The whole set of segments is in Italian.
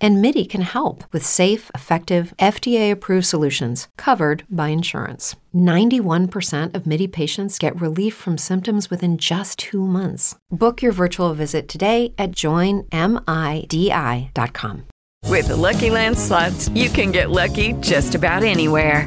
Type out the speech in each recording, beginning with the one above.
And MIDI can help with safe, effective, FDA approved solutions covered by insurance. 91% of MIDI patients get relief from symptoms within just two months. Book your virtual visit today at joinmidi.com. With the Lucky Land slots, you can get lucky just about anywhere.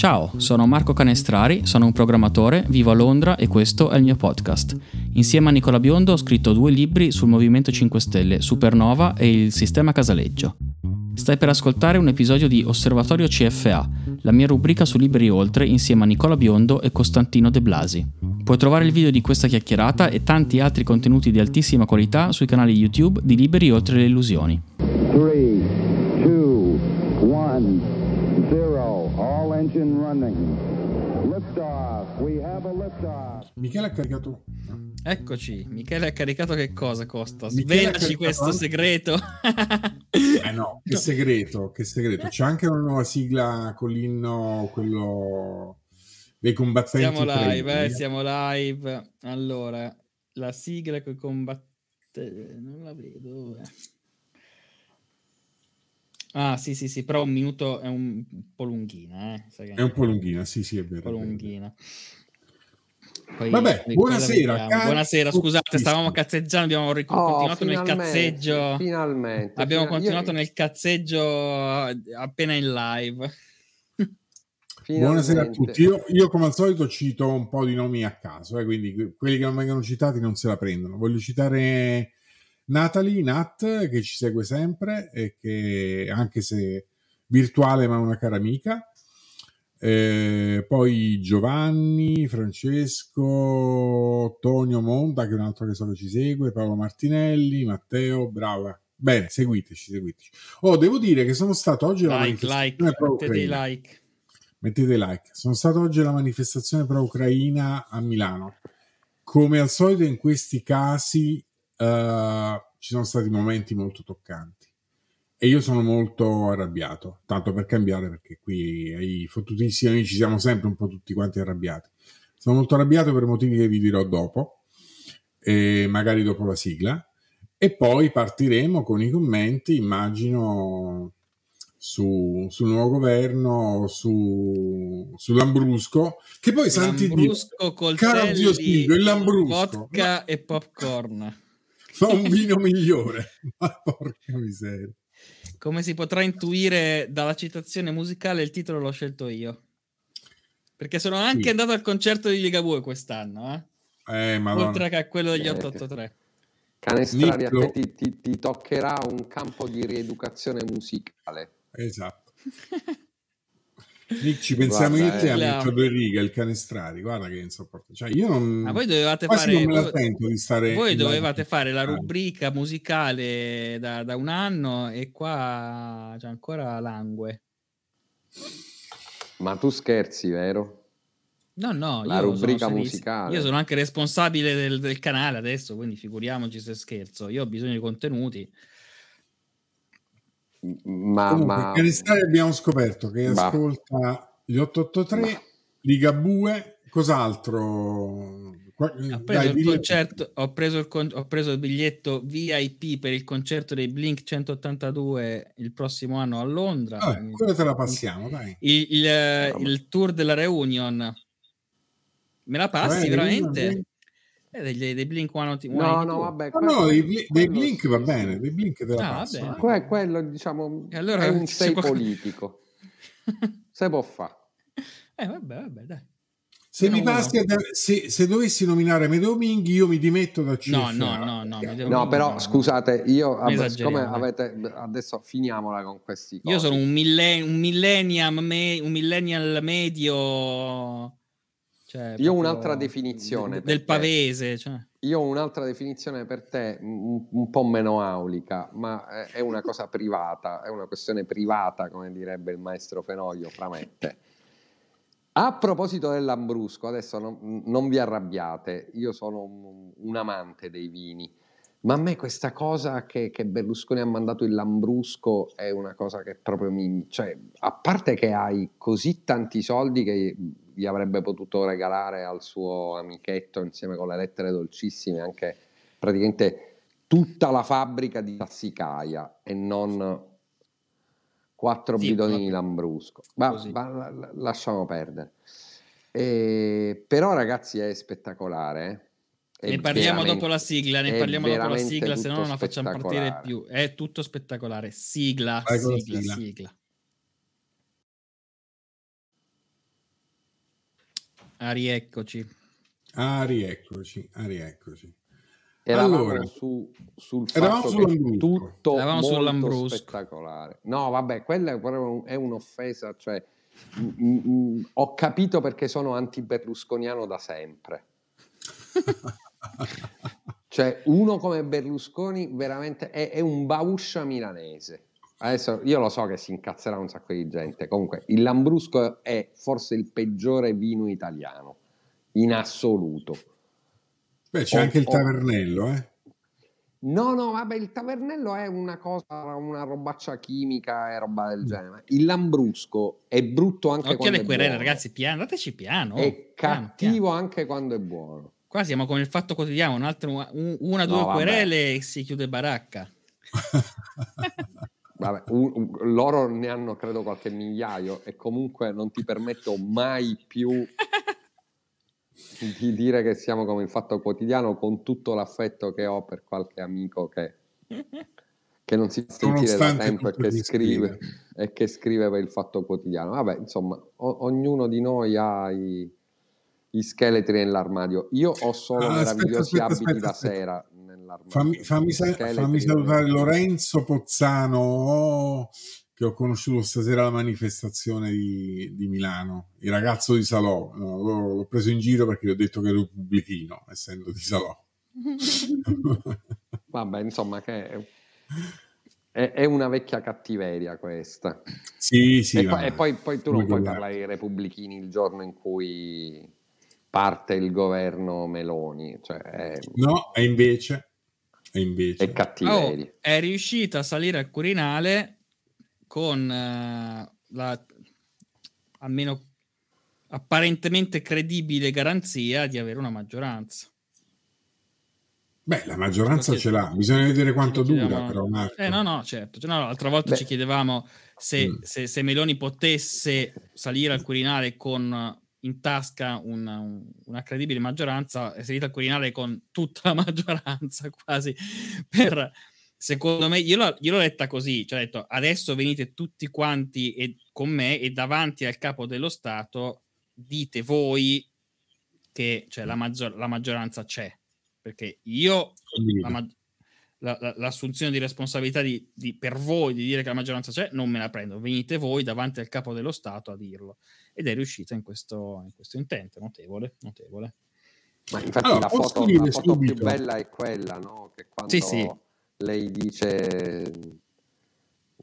Ciao, sono Marco Canestrari, sono un programmatore, vivo a Londra e questo è il mio podcast. Insieme a Nicola Biondo ho scritto due libri sul Movimento 5 Stelle, Supernova e il Sistema Casaleggio. Stai per ascoltare un episodio di Osservatorio CFA, la mia rubrica su Liberi Oltre insieme a Nicola Biondo e Costantino De Blasi. Puoi trovare il video di questa chiacchierata e tanti altri contenuti di altissima qualità sui canali YouTube di Liberi Oltre le Illusioni. 3, engine running. Liftoff. We have a liftoff. Michele ha caricato. Eccoci, Michele ha caricato che cosa Costa? Svelaci questo anche- segreto. Eh no, che segreto, che segreto. C'è anche una nuova sigla con l'inno, quello dei combattenti. Siamo live, ucraini. eh, siamo live. Allora, la sigla che combatte... Non la vedo. dov'è? Ah, sì, sì, sì, però un minuto è un po' lunghina, eh. sai che- È un po' lunghina, sì, sì, è vero. un po' lunghina. Poi- Vabbè, buonasera, Buonasera, scusate, stavamo cazzeggiando, abbiamo ric- Oh, continuato nel cazzeggio. Finalmente. Abbiamo fina- continuato io- nel cazzeggio appena in live. Buonasera a tutti. Io, io, come al solito cito un po' di nomi a caso, eh, quindi que- quelli che non vengono citati non se la prendono. Voglio citare Natalie, Nat, che ci segue sempre e che anche se virtuale ma una cara amica. Eh, poi Giovanni, Francesco, Tonio Monta, che è un altro che so che ci segue, Paolo Martinelli, Matteo, brava. Bene, seguiteci, seguiteci. Oh, devo dire che sono stato oggi alla Like, like, manifestazione pro mettete like. Mettete like. Sono stato oggi alla manifestazione pro Ucraina a Milano. Come al solito in questi casi eh, ci sono stati momenti molto toccanti e io sono molto arrabbiato, tanto per cambiare perché qui ai fottutissimi amici siamo sempre un po' tutti quanti arrabbiati. Sono molto arrabbiato per motivi che vi dirò dopo, e magari dopo la sigla, e poi partiremo con i commenti, immagino, su, sul nuovo governo, su, Lambrusco, che poi santi Dio, caro coltelli, Silvio, il Lambrusco, vodka e popcorn. Fa un vino migliore, ma porca miseria. Come si potrà intuire dalla citazione musicale, il titolo l'ho scelto io. Perché sono anche Sì. andato al concerto di Ligabue quest'anno, eh? Eh, madonna. oltre che a quello degli Eh, 883. Canestrari, a Niclo. te ti, ti- ti toccherà un campo di rieducazione musicale. Esatto. Nick, ci pensiamo Guarda, io e te eh. a due righe il canestrari, guarda che insopportabile. Cioè, io non, Ma voi dovevate quasi fare... non me la voi- sento di stare Voi dovevate fare la Ah. rubrica musicale da, da un anno e qua c'è ancora langue. Ma tu scherzi, vero? No, no, La rubrica musicale. Io sono anche responsabile del, del canale adesso, quindi figuriamoci se scherzo. Io ho bisogno di contenuti. Ma, Comunque, ma... Canestrari abbiamo scoperto che Ma- ascolta gli 883, Ligabue, cos'altro? Qua- Ho preso, dai, concerto, ho, preso il con- ho preso il biglietto VIP per il concerto dei Blink 182 il prossimo anno a Londra. Vabbè, quello te la passiamo, dai. il, il, eh, il tour della Reunion. Me la passi Cioè, veramente? Eh, degli, dei Blink 182. No, no, vabbè. Quello- no, dei, Bli- dei Blink va bene, dei Blink te la Ah, passo. vabbè. Que- quello, diciamo, E allora è un sei può- politico. Se può fare. Eh, vabbè, vabbè, dai. Se, mi passi a- se, se dovessi nominare Medeo Minghi, io mi dimetto da No, CFA. no, no, no. mi devo- No, però scusate, io siccome eh. avete adesso finiamola con questi cosi. Io sono un, millen- un millennium, me- un millennial medio. Cioè, Io ho un'altra definizione Del, pavese. Cioè. Io ho un'altra definizione per te, un, un po' meno aulica, ma è- è una cosa privata, è una questione privata, come direbbe il maestro Fenoglio, fra me e te. A proposito dell'Ambrusco, adesso non, non vi arrabbiate, io sono un, un amante dei vini, ma a me questa cosa che, che Berlusconi ha mandato il Lambrusco è una cosa che proprio mi... cioè, a parte che hai così tanti soldi che gli avrebbe potuto regalare al suo amichetto insieme con le lettere dolcissime anche praticamente tutta la fabbrica di Tassicaia e non quattro Sì, bidoni di Lambrusco. Ma, ma la- la- lasciamo perdere. E- però ragazzi è spettacolare. eh. È Ne parliamo dopo la sigla, ne parliamo dopo la sigla, se no non la facciamo partire più. È tutto spettacolare. Sigla, sigla, sigla. sigla. Ah, rieccoci. Ah, rieccoci, ah, rieccoci. Eravamo Allora, su, sul eravamo fatto tutto Eravamo molto spettacolare. No, vabbè, quella è, un'offesa, cioè mm, mm, ho capito perché sono anti-berlusconiano da sempre. Cioè, uno come Berlusconi veramente è, è un bauscia milanese. Adesso io lo so che si incazzerà un sacco di gente. Comunque, il Lambrusco è forse il peggiore vino italiano in assoluto. Beh, c'è Oh, anche il oh. tavernello, eh? No, no, vabbè, il tavernello è una cosa, una robaccia chimica e roba Mm. del genere. Il Lambrusco è brutto anche Occhio quando è querele, buono. ragazzi, piano, andateci piano. È piano, cattivo piano. anche quando è buono. Qua siamo con il fatto quotidiano, un altro, un- una, No, due vabbè. querele e si chiude baracca. Vabbè, un- un- loro ne hanno credo qualche migliaio e comunque non ti permetto mai più di dire che siamo come il Fatto Quotidiano con tutto l'affetto che ho per qualche amico che, che non si sentire da tempo e che scrive, e che scrive per il Fatto Quotidiano. Vabbè, insomma, o- ognuno di noi ha i, i scheletri nell'armadio. Io ho solo Ah, meravigliosi aspetta, abiti aspetta, da sera nell'armadio. Fammi, fammi sa- Scheletri fammi salutare Lorenzo Pozzano, che ho conosciuto stasera alla manifestazione di, di Milano, il ragazzo di Salò. No, l'ho, preso in giro perché gli ho detto che ero pubblichino, essendo di Salò. Vabbè, insomma, che è, è- è una vecchia cattiveria questa. sì, sì. e, poi, vabbè. e poi- poi tu non puoi parlare ai repubblichini il giorno in cui parte il governo Meloni, cioè è, No, e invece... E invece... è cattiveria. Oh, è riuscita a salire al Quirinale con eh, la almeno apparentemente credibile garanzia di avere una maggioranza. Beh, la maggioranza ce l'ha, bisogna vedere quanto dura, chiediamo- però. Marco. Eh, no, no, certo. Cioè, no, l'altra volta Beh. ci chiedevamo se, Mm. se- se Meloni potesse salire al Quirinale con in tasca una, un- una credibile maggioranza, è salita al Quirinale con tutta la maggioranza quasi. Per, secondo me, io l'ho, io l'ho letta così: cioè, ho detto adesso venite tutti quanti e- con me e davanti al capo dello Stato dite voi che cioè, la, maggior- la maggioranza c'è. Perché io la- la- l'assunzione di responsabilità di, di- per voi di dire che la maggioranza c'è, non me la prendo. Venite voi davanti al capo dello Stato a dirlo. Ed è riuscita in questo, in questo intento, notevole, notevole. Ma infatti Allora, la foto, la foto più bella è quella, no? Che quando Sì, sì. lei dice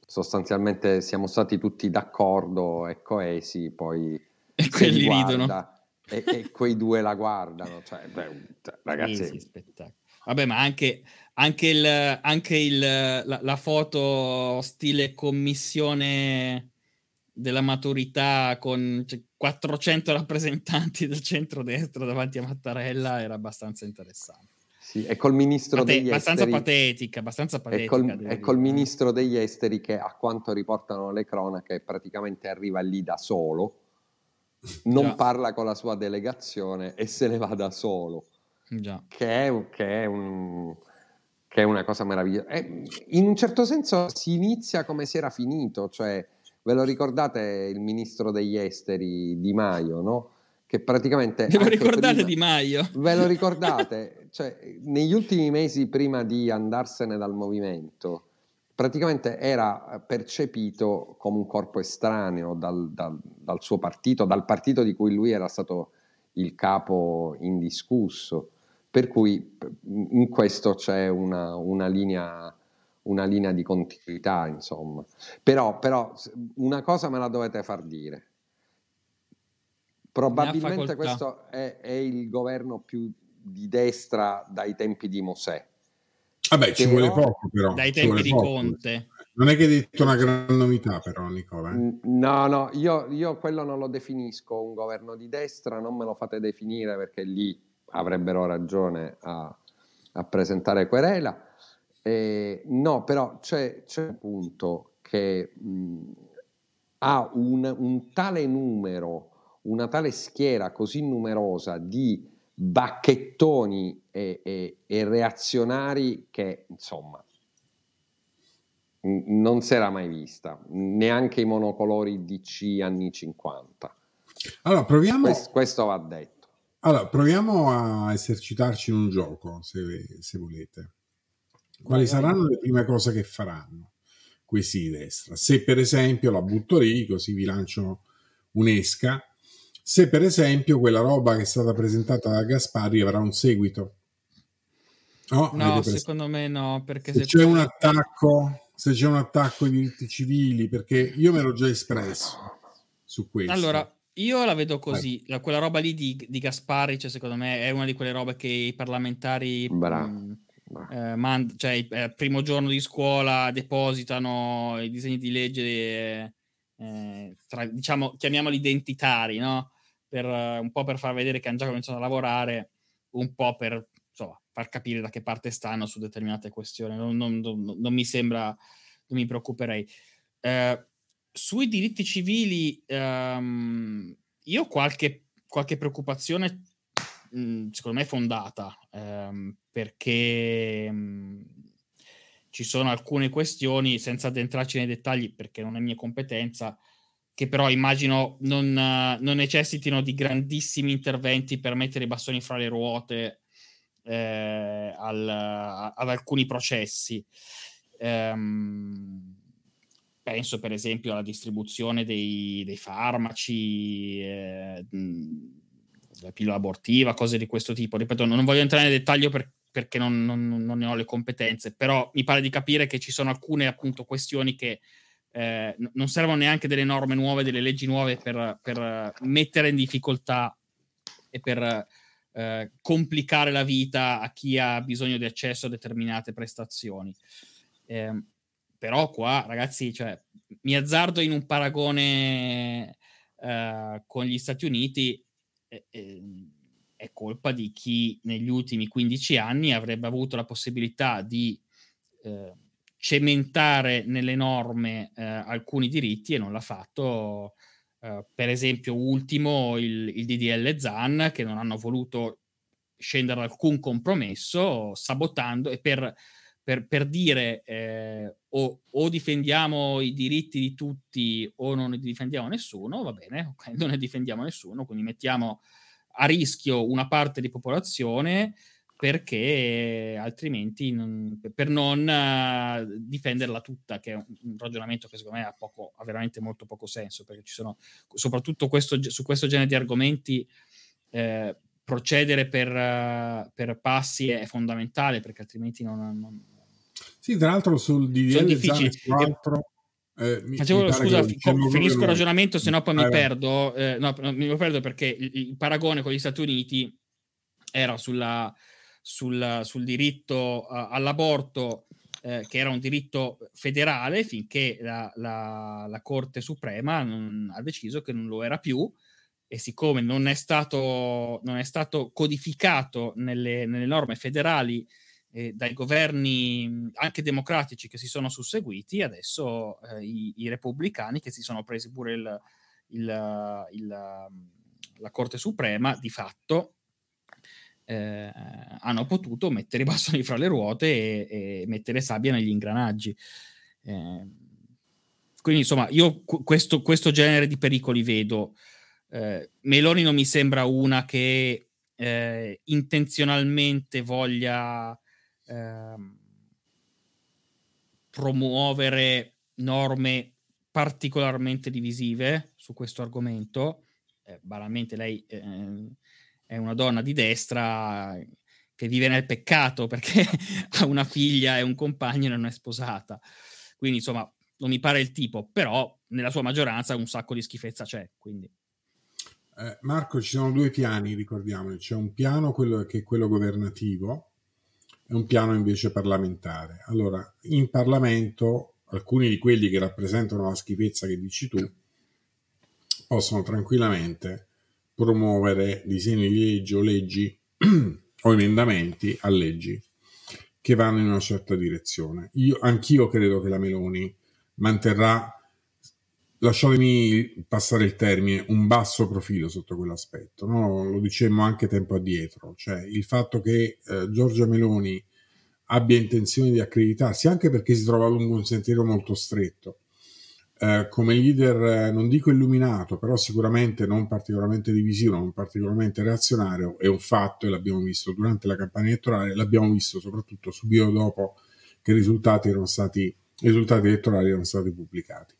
sostanzialmente siamo stati tutti d'accordo e coesi, poi E quelli li guarda ridono. E, e quei due la guardano, cioè, beh, cioè, ragazzi, Sì, sì, spettacolo. Vabbè, ma anche, anche, il, anche il, la, la foto stile commissione della maturità con cioè, 400 rappresentanti del centrodestra davanti a Mattarella era abbastanza interessante. sì, e col ministro Pate- degli abbastanza esteri patetica, abbastanza patetica. col, devo e col ministro degli esteri che a quanto riportano le cronache praticamente arriva lì da solo, non Già. parla con la sua delegazione e se ne va da solo. Già. che è, che è un- che è una cosa meravigliosa. E, in un certo senso si inizia come si era finito, cioè ve lo ricordate il ministro degli esteri Di Maio, no? che praticamente... Ve lo ricordate prima- Di Maio? Ve lo ricordate? cioè, negli ultimi mesi prima di andarsene dal movimento, praticamente era percepito come un corpo estraneo dal, dal- dal suo partito, dal partito di cui lui era stato il capo indiscusso. Per cui in questo c'è una, una linea, una linea di continuità, insomma. Però, però una cosa me la dovete far dire. Probabilmente questo è, è il governo più di destra dai tempi di Mosè. Vabbè, ci Però- vuole poco però. Dai tempi di poco. Conte. Non è che hai detto una gran novità però, Nicola. eh. No, no, io, io quello non lo definisco un governo di destra, non me lo fate definire perché lì avrebbero ragione a, a presentare querela. Eh, no, però c'è, c'è un punto che mh, ha un, un tale numero, una tale schiera così numerosa di bacchettoni e, e- e reazionari che, insomma, non si era mai vista, neanche i monocolori DC anni 50. Allora, proviamo, Quest- questo va detto. allora, proviamo a esercitarci in un gioco, se, se volete. Quali Vai, vai. saranno le prime cose che faranno questi di destra? Se per esempio la butto lì, così vi lancio un'esca, se per esempio quella roba che è stata presentata da Gaspari avrà un seguito. No, No, secondo me no, perché se c'è un attacco, se c'è un attacco ai diritti civili, perché io me l'ho già espresso su questo. Allora, io la vedo così, la- quella roba lì di, di Gaspari, cioè, secondo me è una di quelle robe che i parlamentari Bravo. Bravo. eh, mand- cioè il eh, primo giorno di scuola depositano i disegni di legge, eh, tra- diciamo, chiamiamoli identitari, no? Per, eh, un po' per far vedere che hanno già cominciato a lavorare, un po' per insomma, far capire da che parte stanno su determinate questioni. Non, non- non- non mi sembra, non mi preoccuperei. Eh, sui diritti civili, ehm, io qualche, qualche preoccupazione, secondo me fondata, ehm, perché mh, ci sono alcune questioni, senza addentrarci nei dettagli, perché non è mia competenza, che però immagino non, non necessitino di grandissimi interventi per mettere i bastoni fra le ruote eh, al- ad alcuni processi. Ehm, penso per esempio alla distribuzione dei, dei farmaci, eh, mh, la pillola abortiva, cose di questo tipo. Ripeto, non voglio entrare nel dettaglio per- perché non, non- non ne ho le competenze, però mi pare di capire che ci sono alcune appunto questioni che eh, non servono neanche delle norme nuove, delle leggi nuove per, per, eh, mettere in difficoltà e per eh, complicare la vita a chi ha bisogno di accesso a determinate prestazioni. Ehm, però qua, ragazzi, cioè, mi azzardo in un paragone eh, con gli Stati Uniti, eh, è colpa di chi negli ultimi 15 anni avrebbe avuto la possibilità di eh, cementare nelle norme eh, alcuni diritti e non l'ha fatto. eh, per esempio, ultimo il, il DDL ZAN, che non hanno voluto scendere alcun compromesso, sabotando e per per, per dire eh, o, o difendiamo i diritti di tutti o non ne difendiamo nessuno, va bene, non ne difendiamo nessuno, quindi mettiamo a rischio una parte di popolazione perché altrimenti non- per non eh, difenderla tutta, che è un, un ragionamento che secondo me ha, poco, ha veramente molto poco senso, perché ci sono soprattutto questo, su questo genere di argomenti eh, procedere per, eh, per passi è fondamentale perché altrimenti non, non- Sì, tra l'altro sul Sono DDL difficili. Zan 4 eh, mi- Facevo, mi scusa, proprio finisco il ragionamento, se no poi mi perdo. eh, no, mi perdo perché il, il paragone con gli Stati Uniti era sulla, sul, sul diritto eh, all'aborto, eh, che era un diritto federale, finché la, la- la Corte Suprema non- ha deciso che non lo era più. E siccome non è stato, non è stato codificato nelle, nelle norme federali eh, dai governi anche democratici che si sono susseguiti, adesso eh, i, i repubblicani che si sono presi pure il, il- il, la Corte Suprema, di fatto eh, hanno potuto mettere i bastoni fra le ruote e, e mettere sabbia negli ingranaggi. Eh, quindi insomma, io qu- questo, questo genere di pericoli vedo. eh, Meloni non mi sembra una che eh, intenzionalmente voglia ehm, promuovere norme particolarmente divisive su questo argomento. Eh, banalmente lei eh, è una donna di destra che vive nel peccato perché ha una figlia e un compagno e non è sposata. Quindi, insomma, non mi pare il tipo, però nella sua maggioranza un sacco di schifezza c'è. Quindi. Eh, Marco, ci sono due piani, ricordiamoli. C'è un piano quello che è quello governativo e un piano invece parlamentare. Allora, in Parlamento alcuni di quelli che rappresentano la schifezza che dici tu possono tranquillamente promuovere disegni di legge o leggi o emendamenti a leggi che vanno in una certa direzione. Io, anch'io credo che la Meloni manterrà, lasciatemi passare il termine, un basso profilo sotto quell'aspetto. No? Lo dicemmo anche tempo addietro, cioè il fatto che eh, Giorgia Meloni abbia intenzione di accreditarsi, anche perché si trova lungo un sentiero molto stretto. Eh, come leader, eh, non dico illuminato, però sicuramente non particolarmente divisivo, non particolarmente reazionario, è un fatto e l'abbiamo visto durante la campagna elettorale, l'abbiamo visto soprattutto subito dopo che i risultati, i risultati elettorali erano stati pubblicati.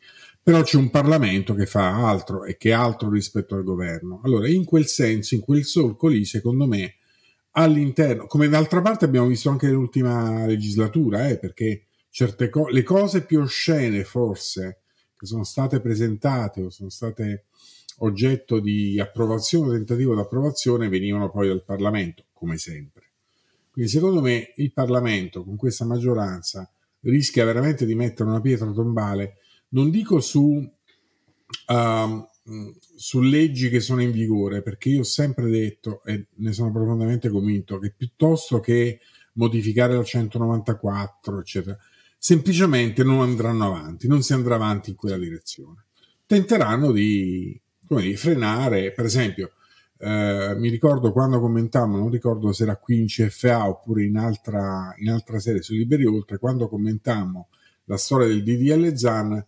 Però c'è un Parlamento che fa altro e che è altro rispetto al governo. Allora, in quel senso, in quel solco lì, secondo me, all'interno, come d'altra parte abbiamo visto anche nell'ultima legislatura, eh, perché certe co- le cose più oscene forse che sono state presentate o sono state oggetto di approvazione o tentativo di approvazione venivano poi dal Parlamento, come sempre. Quindi secondo me il Parlamento con questa maggioranza rischia veramente di mettere una pietra tombale, non dico su uh, su leggi che sono in vigore, perché io ho sempre detto e ne sono profondamente convinto che piuttosto che modificare la 194, eccetera, semplicemente non andranno avanti, non si andrà avanti in quella direzione. Tenteranno di, di frenare, per esempio, eh, mi ricordo quando commentammo, non ricordo se era qui in CFA oppure in altra, in altra serie su Liberi Oltre, quando commentammo la storia del DDL ZAN,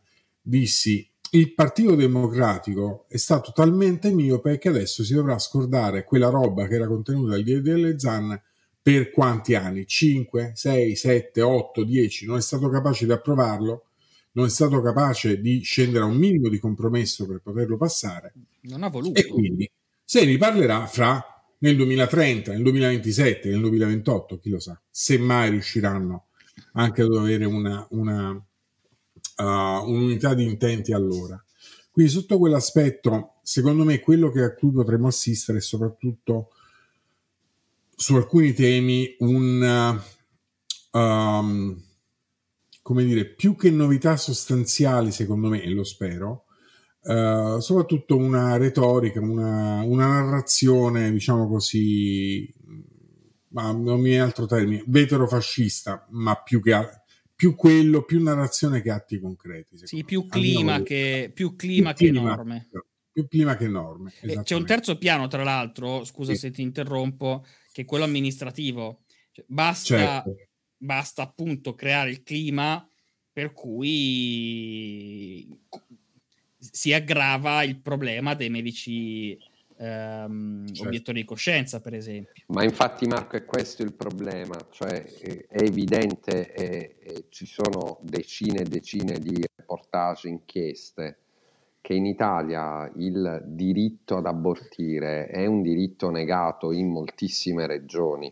dissi il Partito Democratico è stato talmente miope che adesso si dovrà scordare quella roba che era contenuta nel DDL ZAN per quanti anni? 5, 6, 7, 8, 10. Non è stato capace di approvarlo, non è stato capace di scendere a un minimo di compromesso per poterlo passare. Non ha voluto. E quindi se ne parlerà fra nel 2030, nel 2027, nel 2028, chi lo sa, se mai riusciranno anche ad avere una, una uh, un'unità di intenti allora. Quindi sotto quell'aspetto, secondo me quello che a cui potremmo assistere è soprattutto su alcuni temi un um, come dire, più che novità sostanziali, secondo me, e lo spero, uh, soprattutto una retorica, una, una, narrazione, diciamo così, ma non mi è altro termine, veterofascista, ma più che più quello, più narrazione che atti concreti. Sì, più clima, che, più clima, più che, clima norme. Più clima che norme. C'è un terzo piano, tra l'altro, scusa sì. se ti interrompo, che è quello amministrativo. Cioè, basta, certo. basta appunto creare il clima per cui si aggrava il problema dei medici ehm, certo. obiettori di coscienza, per esempio. Ma infatti, Marco, è questo il problema, cioè è evidente e, e ci sono decine e decine di reportage, inchieste che in Italia il diritto ad abortire è un diritto negato in moltissime regioni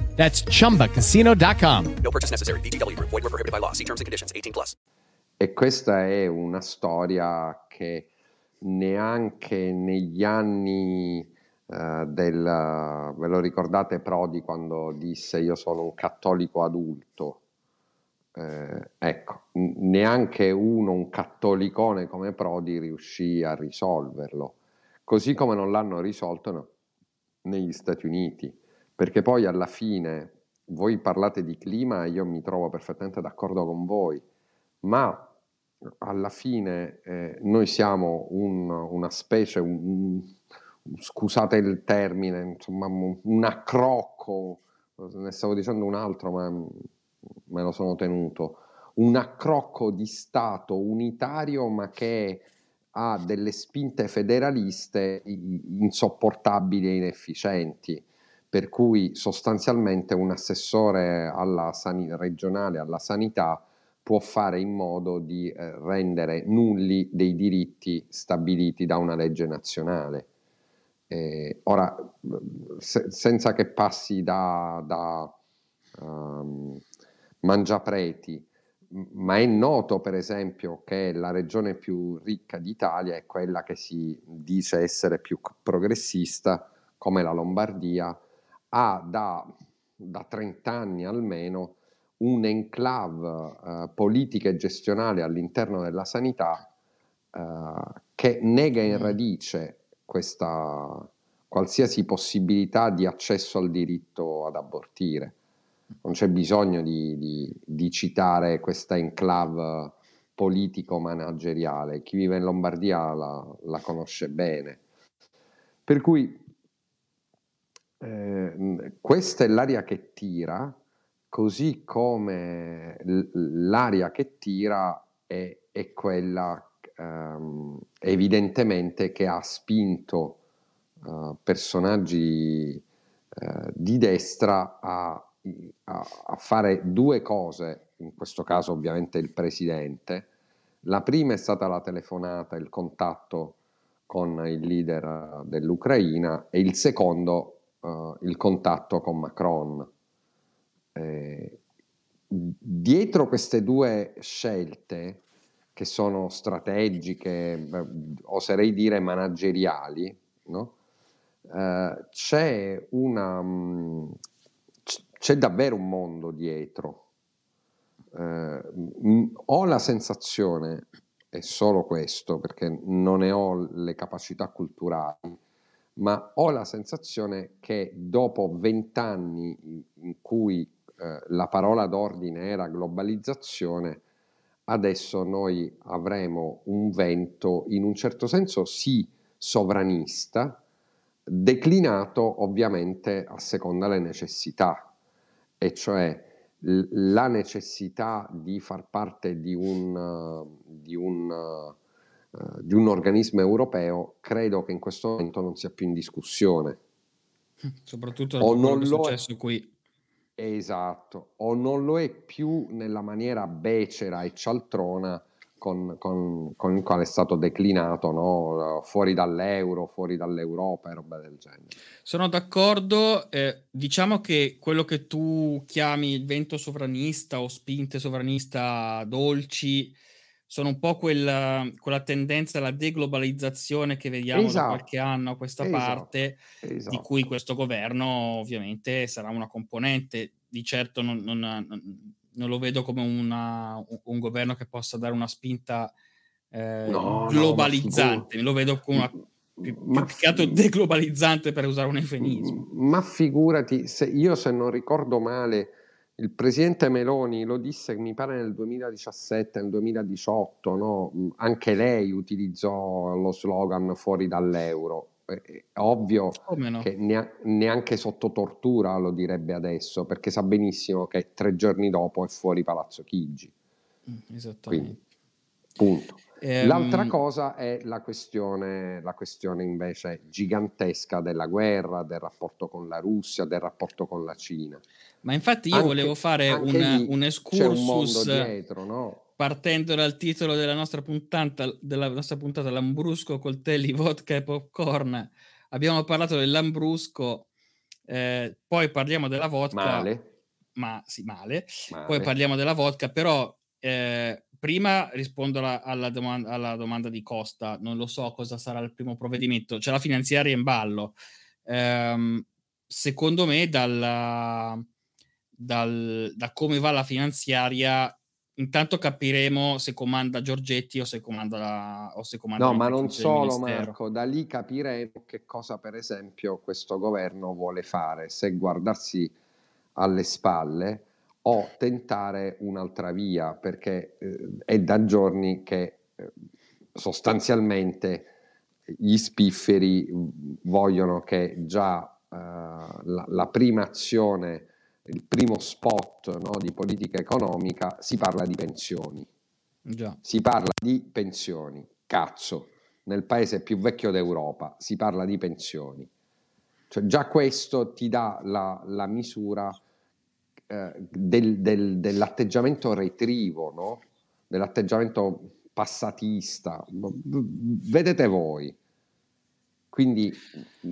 That's chumbacasino.com. No purchase necessary. BGW. Void were prohibited by law. See terms and conditions 18+. Plus. E questa è una storia che neanche negli anni uh, del ve lo ricordate Prodi quando disse io sono un cattolico adulto. Eh, ecco, neanche uno, un cattolicone come Prodi riuscì a risolverlo, così come non l'hanno risolto no, negli Stati Uniti perché poi alla fine voi parlate di clima e io mi trovo perfettamente d'accordo con voi, ma alla fine eh, noi siamo un, una specie, un, scusate il termine, insomma, un accrocco, ne stavo dicendo un altro, ma me lo sono tenuto, un accrocco di Stato unitario, ma che ha delle spinte federaliste insopportabili e inefficienti. Per cui sostanzialmente un assessore alla san- regionale alla sanità può fare in modo di eh, rendere nulli dei diritti stabiliti da una legge nazionale. Eh, ora, se, senza che passi da, da um, mangiapreti, ma è noto per esempio che la regione più ricca d'Italia è quella che si dice essere più progressista, come la Lombardia, ha da, da 30 anni almeno un enclave eh, politica e gestionale all'interno della sanità eh, che nega in mm. radice questa qualsiasi possibilità di accesso al diritto ad abortire. Non c'è bisogno di, di, di citare questa enclave politico-manageriale, chi vive in Lombardia la, la conosce bene. Per cui eh, questa è l'aria che tira, così come l'aria che tira è, è quella ehm, evidentemente che ha spinto uh, personaggi uh, di destra a, a, a, fare due cose, in questo caso ovviamente il presidente. La prima è stata la telefonata, il contatto con il leader dell'Ucraina e il secondo uh, il contatto con Macron. Eh, dietro queste due scelte che sono strategiche, oserei dire manageriali, no? eh, c'è, una, mm, c'è davvero un mondo dietro. Eh, ho la sensazione, è solo questo, perché non ne ho le capacità culturali, ma ho la sensazione che dopo vent'anni in cui eh, la parola d'ordine era globalizzazione, adesso noi avremo un vento in un certo senso sì sovranista, declinato ovviamente a seconda delle necessità, e cioè l- la necessità di far parte di un, di, un, uh, di un organismo europeo credo che in questo momento non sia più in discussione. Soprattutto dopo quello che è successo qui. Esatto, o non lo è più nella maniera becera e cialtrona con, con, con il quale è stato declinato, no? fuori dall'euro, fuori dall'Europa e roba del genere. Sono d'accordo, eh, diciamo che quello che tu chiami il vento sovranista o spinte sovranista dolci sono un po' quella, quella tendenza alla deglobalizzazione che vediamo esatto. da qualche anno a questa esatto. parte, esatto. di cui questo governo ovviamente sarà una componente. Di certo non, non, non lo vedo come una, un, governo che possa dare una spinta eh, no, globalizzante, no, lo vedo come una più, più che altro deglobalizzante per usare un eufemismo. Ma figurati, se io se non ricordo male il presidente Meloni lo disse, mi pare nel 2017, nel 2018, no? anche lei utilizzò lo slogan fuori dall'euro. È ovvio no? che neanche sotto tortura lo direbbe adesso, perché sa benissimo che tre giorni dopo è fuori Palazzo Chigi. Mm, esattamente. Quindi, punto. Ehm... L'altra cosa è la questione, la questione invece gigantesca della guerra, del rapporto con la Russia, del rapporto con la Cina. Ma infatti io anche, volevo fare un, un excursus un dietro, no? partendo dal titolo della nostra puntata, della nostra puntata Lambrusco, coltelli, vodka e popcorn. Abbiamo parlato del Lambrusco, eh, poi parliamo della vodka. Male. Ma sì, male. male. Poi parliamo della vodka, però eh, prima rispondo alla, alla, domanda, alla, domanda, di Costa. Non lo so cosa sarà il primo provvedimento. C'è la finanziaria in ballo. Eh, secondo me, dalla, dal, da come va la finanziaria intanto capiremo se comanda Giorgetti o se comanda la, o se comanda No, ma non solo. Marco, da lì capiremo che cosa per esempio questo governo vuole fare, se guardarsi alle spalle o tentare un'altra via, perché eh, è da giorni che eh, sostanzialmente gli spifferi vogliono che già eh, la, la prima azione, il primo spot no, di politica economica si parla di pensioni. Già. Si parla di pensioni, cazzo, nel paese più vecchio d'Europa si parla di pensioni. Cioè, già questo ti dà la, la misura eh, del- del- dell'atteggiamento retrivo, no? dell'atteggiamento passatista. Vedete voi. Quindi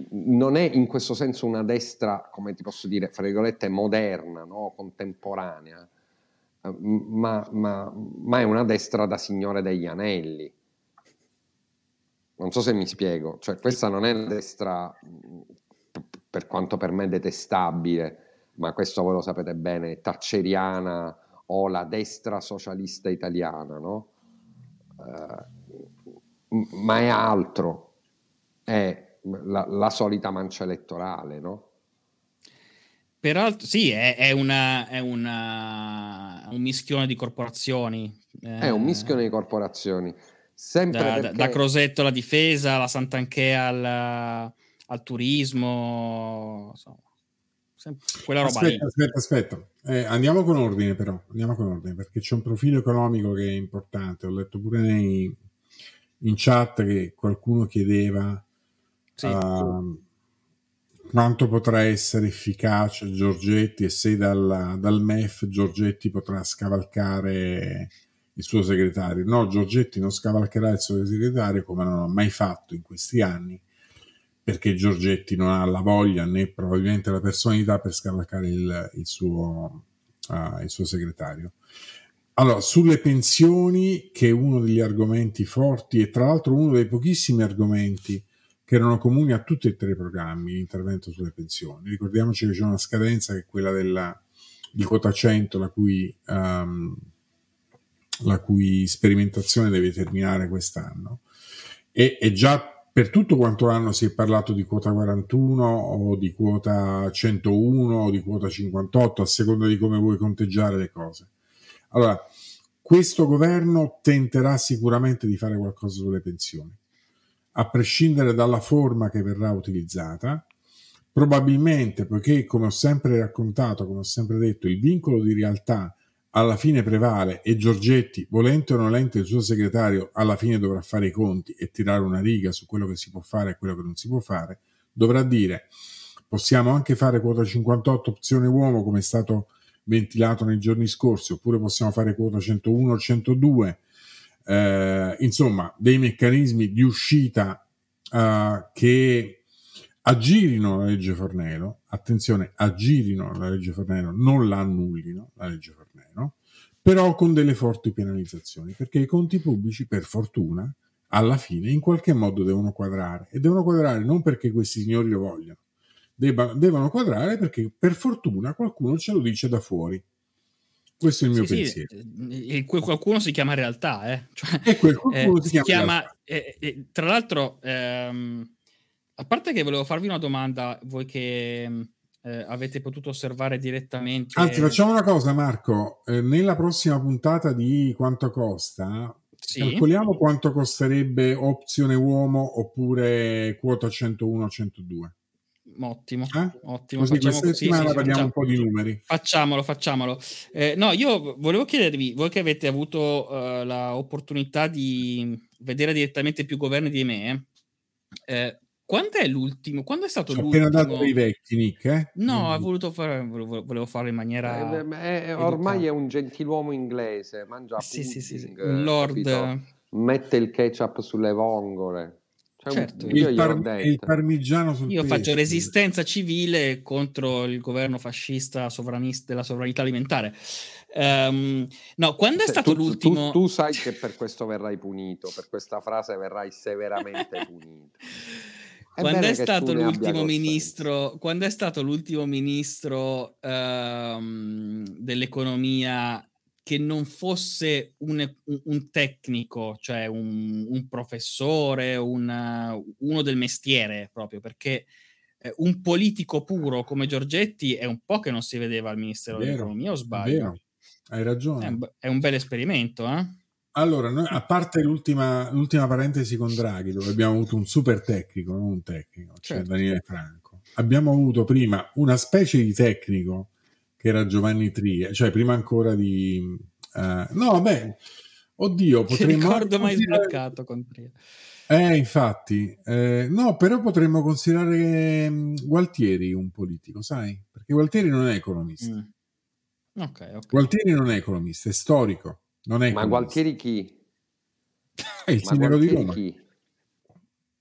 non è in questo senso una destra, come ti posso dire, fra virgolette, moderna, no? contemporanea, eh, ma, ma- ma è una destra da signore degli anelli. Non so se mi spiego, cioè questa non è la destra, per quanto per me detestabile, ma questo voi lo sapete bene, thatcheriana o la destra socialista italiana, no? Eh, m- ma è altro, è la, la solita mancia elettorale, no? Peraltro, sì, è, è una, è una- un mischione di corporazioni. È un eh, mischione di corporazioni, sempre da, perché... da Crosetto alla difesa, alla Sant'Anchea al, al turismo, insomma, quella roba lì. Aspetta, aspetta, aspetta. Eh, andiamo con ordine però, andiamo con ordine perché c'è un profilo economico che è importante. Ho letto pure nei- in chat che qualcuno chiedeva Sì. ehm, quanto potrà essere efficace Giorgetti e se dal, dal MEF Giorgetti potrà scavalcare il suo segretario. No, Giorgetti non scavalcherà il suo segretario come non ha mai fatto in questi anni perché Giorgetti non ha la voglia né probabilmente la personalità per scavalcare il, il suo, ah, il suo segretario. Allora, sulle pensioni, che è uno degli argomenti forti e tra l'altro uno dei pochissimi argomenti che erano comuni a tutti e tre i programmi, l'intervento sulle pensioni. Ricordiamoci che c'è una scadenza che è quella della, di quota 100, la cui, ehm, la cui sperimentazione deve terminare quest'anno. E, e già per tutto quanto l'anno si è parlato di quota 41 o di quota 101 o di quota 58, a seconda di come vuoi conteggiare le cose. Allora, questo governo tenterà sicuramente di fare qualcosa sulle pensioni, a prescindere dalla forma che verrà utilizzata. Probabilmente, poiché come ho sempre raccontato, come ho sempre detto, il vincolo di realtà alla fine prevale e Giorgetti, volente o nolente il suo segretario, alla fine dovrà fare i conti e tirare una riga su quello che si può fare e quello che non si può fare, dovrà dire possiamo anche fare quota 58 opzione uomo come è stato ventilato nei giorni scorsi, oppure possiamo fare quota 101 o 102, eh, insomma, dei meccanismi di uscita eh, che aggirino la legge Fornero, attenzione, aggirino la legge Fornero, non la annullino la legge Fornero, però con delle forti penalizzazioni, perché i conti pubblici, per fortuna, alla fine in qualche modo devono quadrare e devono quadrare non perché questi signori lo vogliono, debba- devono quadrare perché per fortuna qualcuno ce lo dice da fuori. Questo è il mio Sì, sì, pensiero. eh, e quel qualcuno si chiama realtà, eh. Cioè, E quel qualcuno eh, si chiama realtà. eh, eh, tra l'altro, ehm, a parte che volevo farvi una domanda, voi che eh, avete potuto osservare direttamente. Anzi, facciamo una cosa, Marco. Eh, nella prossima puntata di quanto costa, Sì. calcoliamo quanto costerebbe opzione uomo oppure quota 101-102. Ottimo, Eh? ottimo. Così facciamo questa settimana sì, sì, parliamo un facciamo- po' di numeri. Facciamolo, facciamolo. Eh, no, io volevo chiedervi, voi che avete avuto eh, l'opportunità di vedere direttamente più governi di me, eh, quando è l'ultimo? Quando è stato Ci ho l'ultimo? appena dato dei vecchi, Nick. Eh? No, Mm. ho voluto fare, volevo, farlo in maniera... Eh, eh, ormai educata. è un gentiluomo inglese, mangia Sì, sì, sì, sì. pudding, Un lord... capito? mette il ketchup sulle vongole. Cioè, Certo. io il, par- detto. il parmigiano sul Io faccio pesce. resistenza civile contro il governo fascista sovranista della sovranità alimentare. Ehm, no, quando è Se- stato tu, tu- l'ultimo? tu sai che per questo verrai punito, per questa frase verrai severamente punito. È quando è stato l'ultimo ministro? Quando è stato l'ultimo ministro ehm, dell'economia che non fosse un, un tecnico, cioè un, un professore, un, uno del mestiere proprio, perché eh, un politico puro come Giorgetti è un po' che non si vedeva al Ministero Vero, dell'Economia, o sbaglio? vero, hai ragione. È un, è un bel esperimento, eh? Allora, noi, a parte l'ultima, l'ultima parentesi con Draghi, dove abbiamo avuto un super tecnico, non un tecnico, cioè Certo. Daniele Franco, abbiamo avuto prima una specie di tecnico che era Giovanni Tria, cioè prima ancora di... eh, no, vabbè, oddio, potremmo... ricordo mai sbloccato con Tria. Eh, infatti, eh, no, però potremmo considerare mm, Gualtieri un politico, sai? Perché Gualtieri non è economista. Mm. Ok, ok. Gualtieri non è economista, è storico, non è Ma. Gualtieri chi? Il Ma sindaco di Roma. chi?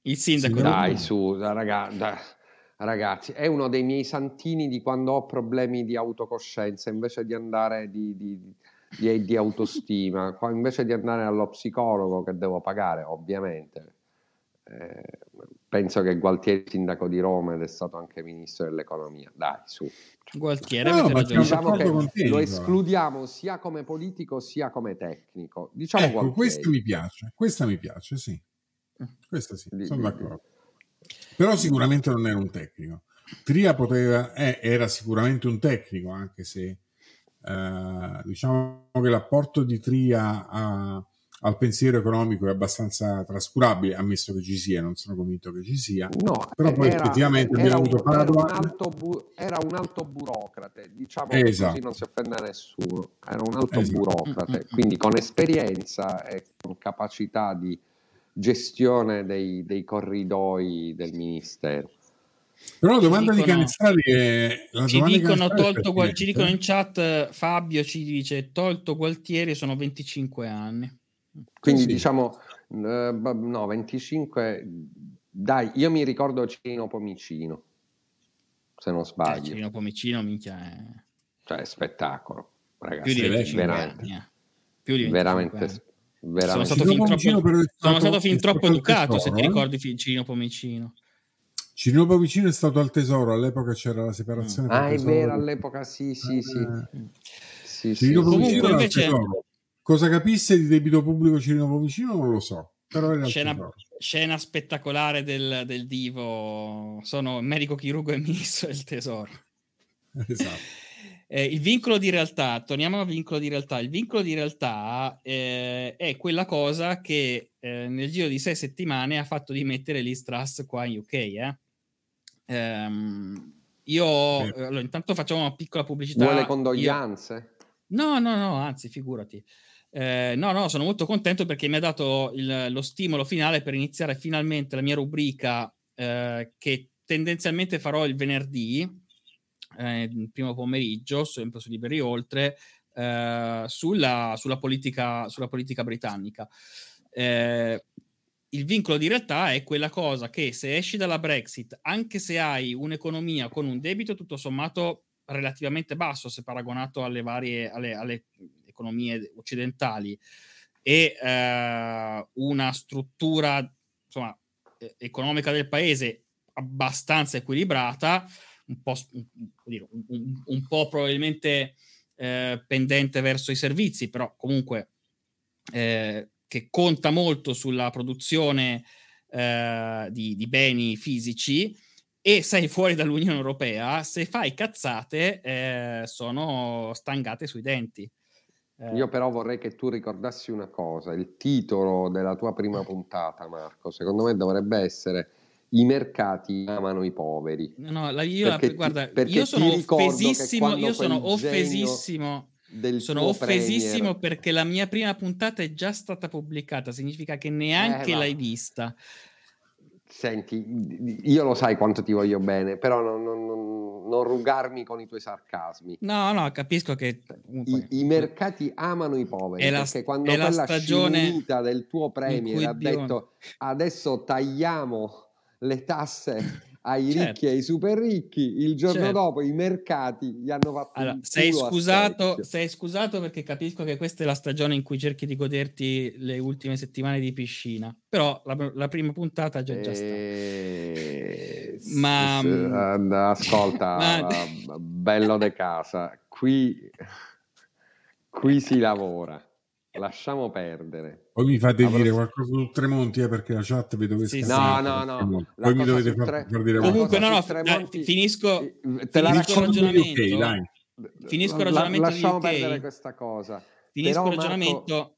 Il sindaco di Dai, Roma. su, da- raga- da- ragazzi, è uno dei miei santini di quando ho problemi di autocoscienza, invece di andare di, di- di- di autostima, qua- invece di andare allo psicologo che devo pagare, ovviamente. Eh, penso che Gualtieri sindaco di Roma ed è stato anche ministro dell'economia. Dai, su. Gualtieri, No, ragione. siamo Diciamo che lo escludiamo sia come politico sia come tecnico. Diciamo Ecco, Gualtieri. questa mi piace, questa mi piace, sì. Questa sì, Di- sono di- d'accordo. Però sicuramente non era un tecnico. Tria poteva, eh, era sicuramente un tecnico, anche se eh, diciamo che l'apporto di Tria a- al pensiero economico è abbastanza trascurabile, ammesso che ci sia, non sono convinto che ci sia. No, Però poi era, effettivamente era abbiamo un, avuto era un Padoan. alto bu- era un alto burocrate, diciamo Esatto. così non si offende nessuno, era un alto Esatto. burocrate, Mm, mm, mm. quindi con esperienza e con capacità di gestione dei, dei corridoi del ministero. Però la domanda di dicono- Canestrari è... La Ci di dicono, è tolto, Gual- ci dicono in chat, Fabio ci dice, tolto Gualtieri sono 25 anni. Quindi Sì, diciamo, eh, no, 25, dai, io mi ricordo Cino Pomicino, se non Eh, sbaglio, Cirino Pomicino, minchia, è cioè spettacolo, più ragazzi, di Sì, 25 veramente, anni. eh. Più di 25 veramente, anni. Sono veramente. stato Cirino fin Pomicino troppo, sono stato- fin troppo educato, se tesoro, ti eh? ricordi Cirino Pomicino. Cirino Povicino è stato al tesoro, all'epoca c'era la separazione Ah, è vero, all'epoca sì, sì, sì. Eh, sì, sì, Comunque, invece- tesoro. Cosa capisse di debito pubblico Cirino Povicino non lo so, però Scena, scena spettacolare del, del divo, sono medico chirurgo e ministro del tesoro. Esatto. Eh, il vincolo di realtà, torniamo al vincolo di realtà. Il vincolo di realtà eh, è quella cosa che eh, nel giro di sei settimane ha fatto dimettere Liz Truss qua in UK. eh. Ehm, io allora, intanto facciamo una piccola pubblicità. Vuole Io- condoglianze? No, no, no, anzi, figurati. Eh, no, no, sono molto contento perché mi ha dato il- lo stimolo finale per iniziare finalmente la mia rubrica eh, che tendenzialmente farò il venerdì, eh, primo pomeriggio, sempre su Liberi Oltre, eh, sulla, sulla politica, sulla politica britannica. Eh, il vincolo di realtà è quella cosa che se esci dalla Brexit, anche se hai un'economia con un debito tutto sommato relativamente basso se paragonato alle varie alle, alle economie occidentali e eh, una struttura insomma, economica del paese abbastanza equilibrata, un po', un- un- un po' probabilmente eh, pendente verso i servizi, però comunque eh, che conta molto sulla produzione eh, di, di beni fisici e sei fuori dall'Unione Europea, se fai cazzate eh, sono stangate sui denti. Eh, Io però vorrei che tu ricordassi una cosa, il titolo della tua prima puntata, Marco, secondo me dovrebbe essere I mercati amano i poveri. no, la- io, la- perché ti- guarda, perché io sono offesissimo, io sono offesissimo. Sono offesissimo premier- perché la mia prima puntata è già stata pubblicata, significa che neanche Eh, l'hai vista. Senti, io lo sai quanto ti voglio bene, però non, non- non- rugarmi con i tuoi sarcasmi. No, no, capisco che I, i mercati amano i poveri È la- perché quando è la quella stagione scimunita del tuo premier ha detto adesso tagliamo le tasse ai Certo. ricchi e ai super ricchi, il giorno Certo. dopo i mercati gli hanno fatto Allora, sei scusato, sei scusato perché capisco che questa è la stagione in cui cerchi di goderti le ultime settimane di piscina, però la, la prima puntata già, già sta. Eh, Ma- eh, ascolta, Ma- bello de casa, qui Qui si lavora. Lasciamo perdere. Poi mi fate Avrò- dire qualcosa su Tremonti, eh, perché la chat vedo che Sì. No, no, no. Poi mi dovete far, Tre- far dire. Comunque, no, no, Tremonti- finisco, Te la finisco il lascio- ragionamento. Ok, dai. Finisco il La- ragionamento lasciamo UK. perdere questa cosa. Finisco Però, il ragionamento. Marco,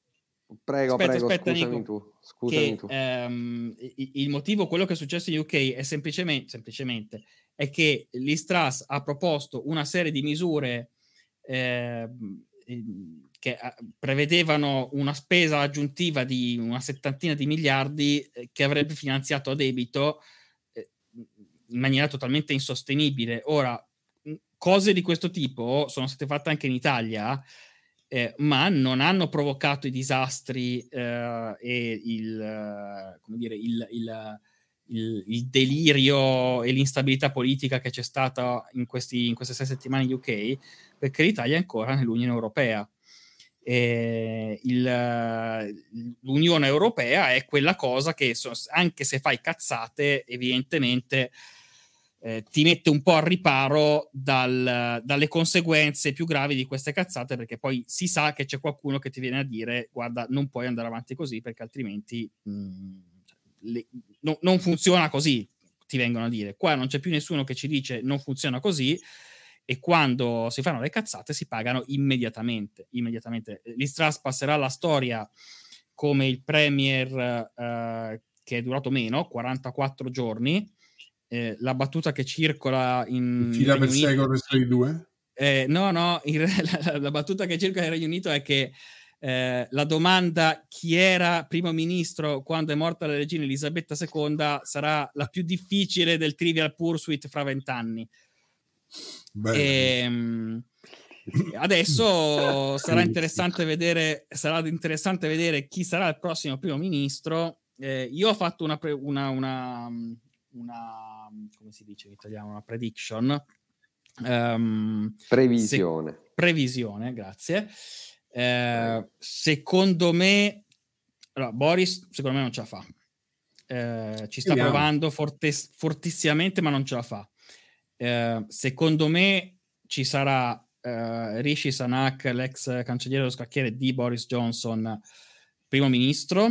Prego, Aspetta, prego, aspetta, scusami Nico, tu. Scusami che tu. ehm, il motivo, quello che è successo in UK è semplicemente, semplicemente è che l'Istras ha proposto una serie di misure ehm, che eh, prevedevano una spesa aggiuntiva di una settantina di miliardi eh, che avrebbe finanziato a debito eh, in maniera totalmente insostenibile. Ora, cose di questo tipo sono state fatte anche in Italia, eh, ma non hanno provocato i disastri eh, e il, dire, il- il- il delirio e l'instabilità politica che c'è stata in, questi- in queste sei settimane in UK, perché l'Italia è ancora nell'Unione Europea. E il- l'Unione Europea è quella cosa che, anche se fai cazzate, evidentemente eh, ti mette un po' al riparo dal- dalle conseguenze più gravi di queste cazzate, perché poi si sa che c'è qualcuno che ti viene a dire: guarda, non puoi andare avanti così perché altrimenti mh, le- no- non funziona così. Ti vengono a dire qua non c'è più nessuno che ci dice non funziona così. E quando si fanno le cazzate si pagano immediatamente. immediatamente. L'Istras passerà alla storia come il premier eh, che è durato meno, 44 giorni. Eh, la battuta che circola in Fila per resto dei due? eh, no, no, in la, la battuta che circola nel Regno Unito è che eh, la domanda chi era primo ministro quando è morta la regina Elisabetta II sarà la più difficile del Trivial Pursuit fra vent'anni. Beh, Ehm, adesso sarà interessante vedere, sarà interessante vedere chi sarà il prossimo primo ministro. Eh, io ho fatto una, pre- una, una, una- come si dice in italiano, una prediction. Ehm, Previsione. se- previsione, grazie. Eh, secondo me, allora, Boris, secondo me non ce la fa. Eh, ci sta Vediamo. provando fortes- fortissimamente, ma non ce la fa. Eh, secondo me ci sarà eh, Rishi Sanak, l'ex cancelliere dello scacchiere di Boris Johnson, primo ministro.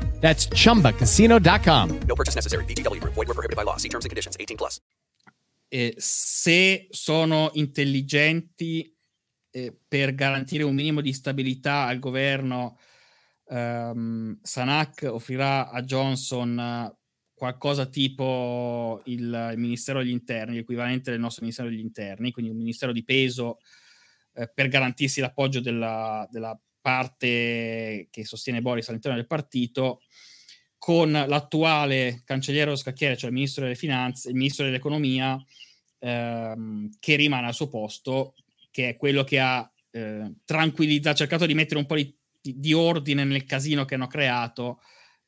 That's chumbacasino.com. No purchase necessary. VGW Group. Void were prohibited by law. See terms and conditions. 18 plus. eh, se sono intelligenti eh, per garantire un minimo di stabilità al governo, ehm, Sanak offrirà a Johnson eh, qualcosa tipo il, il Ministero degli Interni, l'equivalente del nostro Ministero degli Interni, quindi un ministero di peso eh, per garantirsi l'appoggio della, della parte che sostiene Boris all'interno del partito con l'attuale cancelliere dello scacchiere, cioè il ministro delle finanze, il ministro dell'economia, ehm, che rimane al suo posto, che è quello che ha eh, tranquillizzato, cercato di mettere un po' di, di- di ordine nel casino che hanno creato,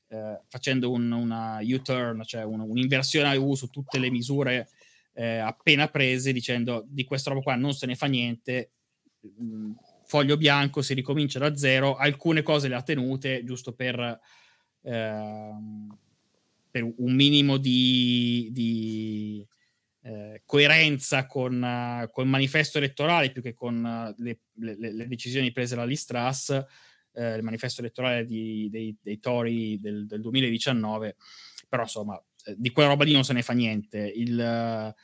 eh, facendo un- una U-turn, cioè un- un'inversione a U su tutte le misure eh, appena prese, dicendo di questa roba qua non se ne fa niente, mh, foglio bianco, si ricomincia da zero, alcune cose le ha tenute, giusto per ehm, per un minimo di, di, eh, coerenza con, eh, col manifesto elettorale più che con eh, le, le- le decisioni prese dall'Istras, eh, il manifesto elettorale di- dei, dei Tory del, del 2019, però insomma eh, di quella roba lì non se ne fa niente. Il, eh,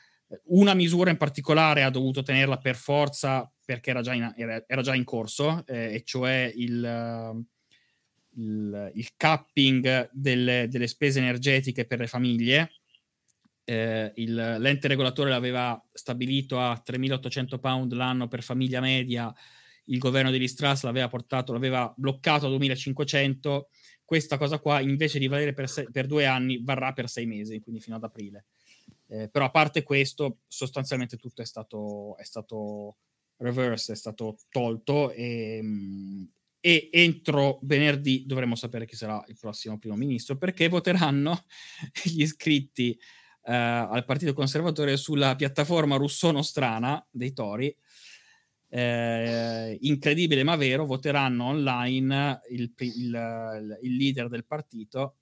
una misura in particolare ha dovuto tenerla per forza perché era già in, era, era già in corso, eh, e cioè il, eh, il, il capping delle, delle, spese energetiche per le famiglie. Eh, il, l'ente regolatore l'aveva stabilito a 3.800 pound l'anno per famiglia media, il governo degli Stras l'aveva portato, l'aveva bloccato a 2.500. Questa cosa qua, invece di valere per, se- per due anni, varrà per sei mesi, quindi fino ad aprile. Eh, però a parte questo, sostanzialmente tutto è stato, è stato reverse, è stato tolto e, e entro venerdì dovremo sapere chi sarà il prossimo primo ministro perché voteranno gli iscritti uh, al Partito Conservatore sulla piattaforma russono-strana dei Tori. Eh, incredibile ma vero, voteranno online il, il, il leader del partito.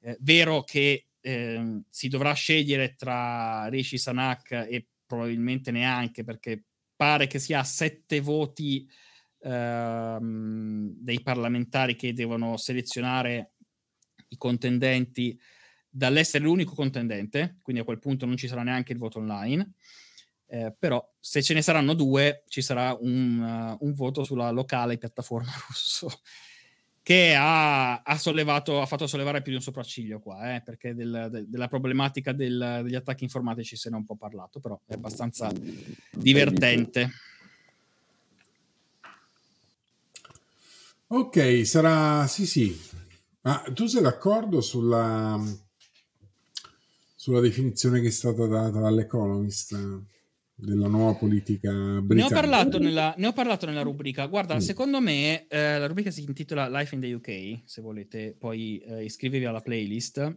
Eh, vero che eh, si dovrà scegliere tra Rishi Sanak e probabilmente neanche perché pare che sia a sette voti ehm, dei parlamentari che devono selezionare i contendenti dall'essere l'unico contendente, quindi a quel punto non ci sarà neanche il voto online. Eh, però se ce ne saranno due ci sarà un, uh, un voto sulla locale piattaforma russo che ha, ha, sollevato, ha fatto sollevare più di un sopracciglio qua, eh, perché del, de, della problematica del, degli attacchi informatici se ne è un po' parlato, però è abbastanza divertente. Ok, sarà sì, sì. Ma tu sei d'accordo sulla, sulla definizione che è stata data dall'Economist della nuova politica britannica? Ne ho parlato nella, ho parlato nella rubrica. Guarda, mm. secondo me eh, la rubrica si intitola Life in the UK. Se volete, poi eh, iscrivetevi alla playlist.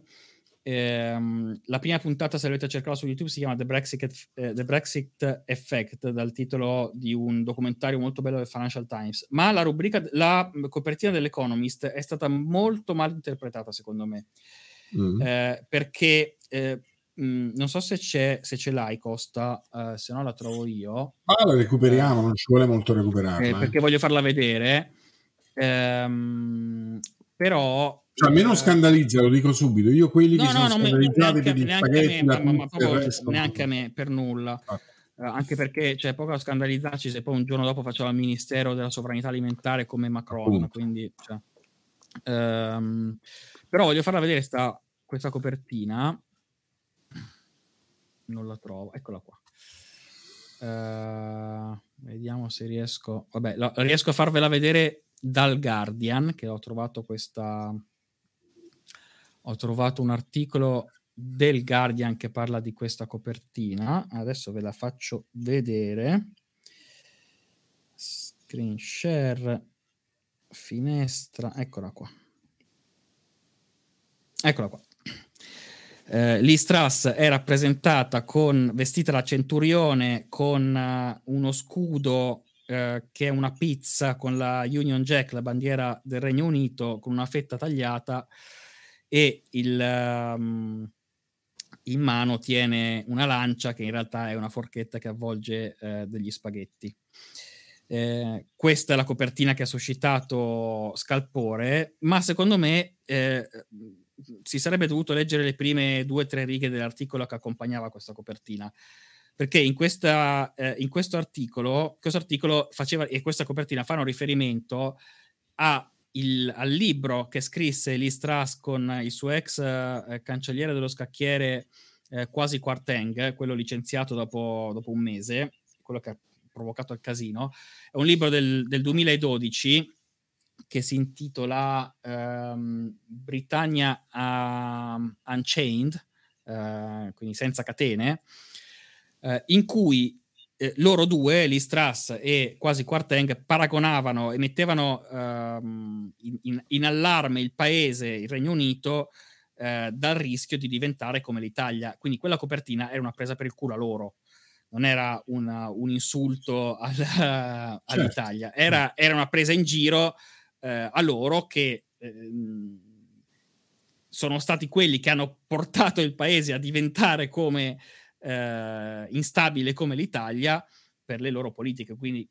Ehm, la prima puntata, se volete cercarla su YouTube, si chiama The Brexit, eh, The Brexit, Effect, dal titolo di un documentario molto bello del Financial Times. Ma la rubrica, la copertina dell'Economist è stata molto mal interpretata, secondo me, mm. eh, perché eh, mh, mm, non so se c'è, se ce l'hai, Costa, uh, se no la trovo io. Ah, la recuperiamo, non ci vuole molto recuperarla. Eh, perché voglio farla vedere. Ehm, però cioè, almeno eh, scandalizza, lo dico subito. Io quelli no, che no, sono no, scandalizzati per gli spaghetti, me, ma, ma proprio, neanche a me, per nulla. Ah. Uh, anche perché c'è cioè, poco a scandalizzarci se poi un giorno dopo facciamo il Ministero della Sovranità Alimentare come Macron. Appunto. Quindi, cioè, um, però voglio farla vedere sta, questa copertina. Non la trovo, eccola qua. Uh, vediamo se riesco. Vabbè, la, riesco a farvela vedere dal Guardian, che ho trovato questa ho trovato un articolo del Guardian che parla di questa copertina. Adesso ve la faccio vedere. Screen share, finestra, eccola qua. Eccola qua. Eh, L'Istras è rappresentata con vestita da centurione con uh, uno scudo uh, che è una pizza con la Union Jack, la bandiera del Regno Unito, con una fetta tagliata e il, um, in mano tiene una lancia che in realtà è una forchetta che avvolge eh, degli spaghetti. Eh, questa è la copertina che ha suscitato scalpore, ma secondo me eh, si sarebbe dovuto leggere le prime due o tre righe dell'articolo che accompagnava questa copertina. Perché in, questa, eh, in questo articolo, questo articolo faceva, e questa copertina fanno riferimento a il, al libro che scrisse Lee Strass con il suo ex eh, cancelliere dello scacchiere eh, quasi Quarteng, quello licenziato dopo, dopo, un mese, quello che ha provocato il casino. È un libro del, del 2012 che si intitola um, Britannia uh, Unchained, uh, quindi senza catene, uh, in cui eh, loro due, Listras e quasi Quarteng, paragonavano e mettevano ehm, in, in, allarme il paese, il Regno Unito, eh, dal rischio di diventare come l'Italia. Quindi quella copertina era una presa per il culo a loro, non era una, un insulto al, certo. all'Italia, era, era, una presa in giro eh, a loro che ehm, sono stati quelli che hanno portato il paese a diventare come eh, instabile come l'Italia per le loro politiche. Quindi,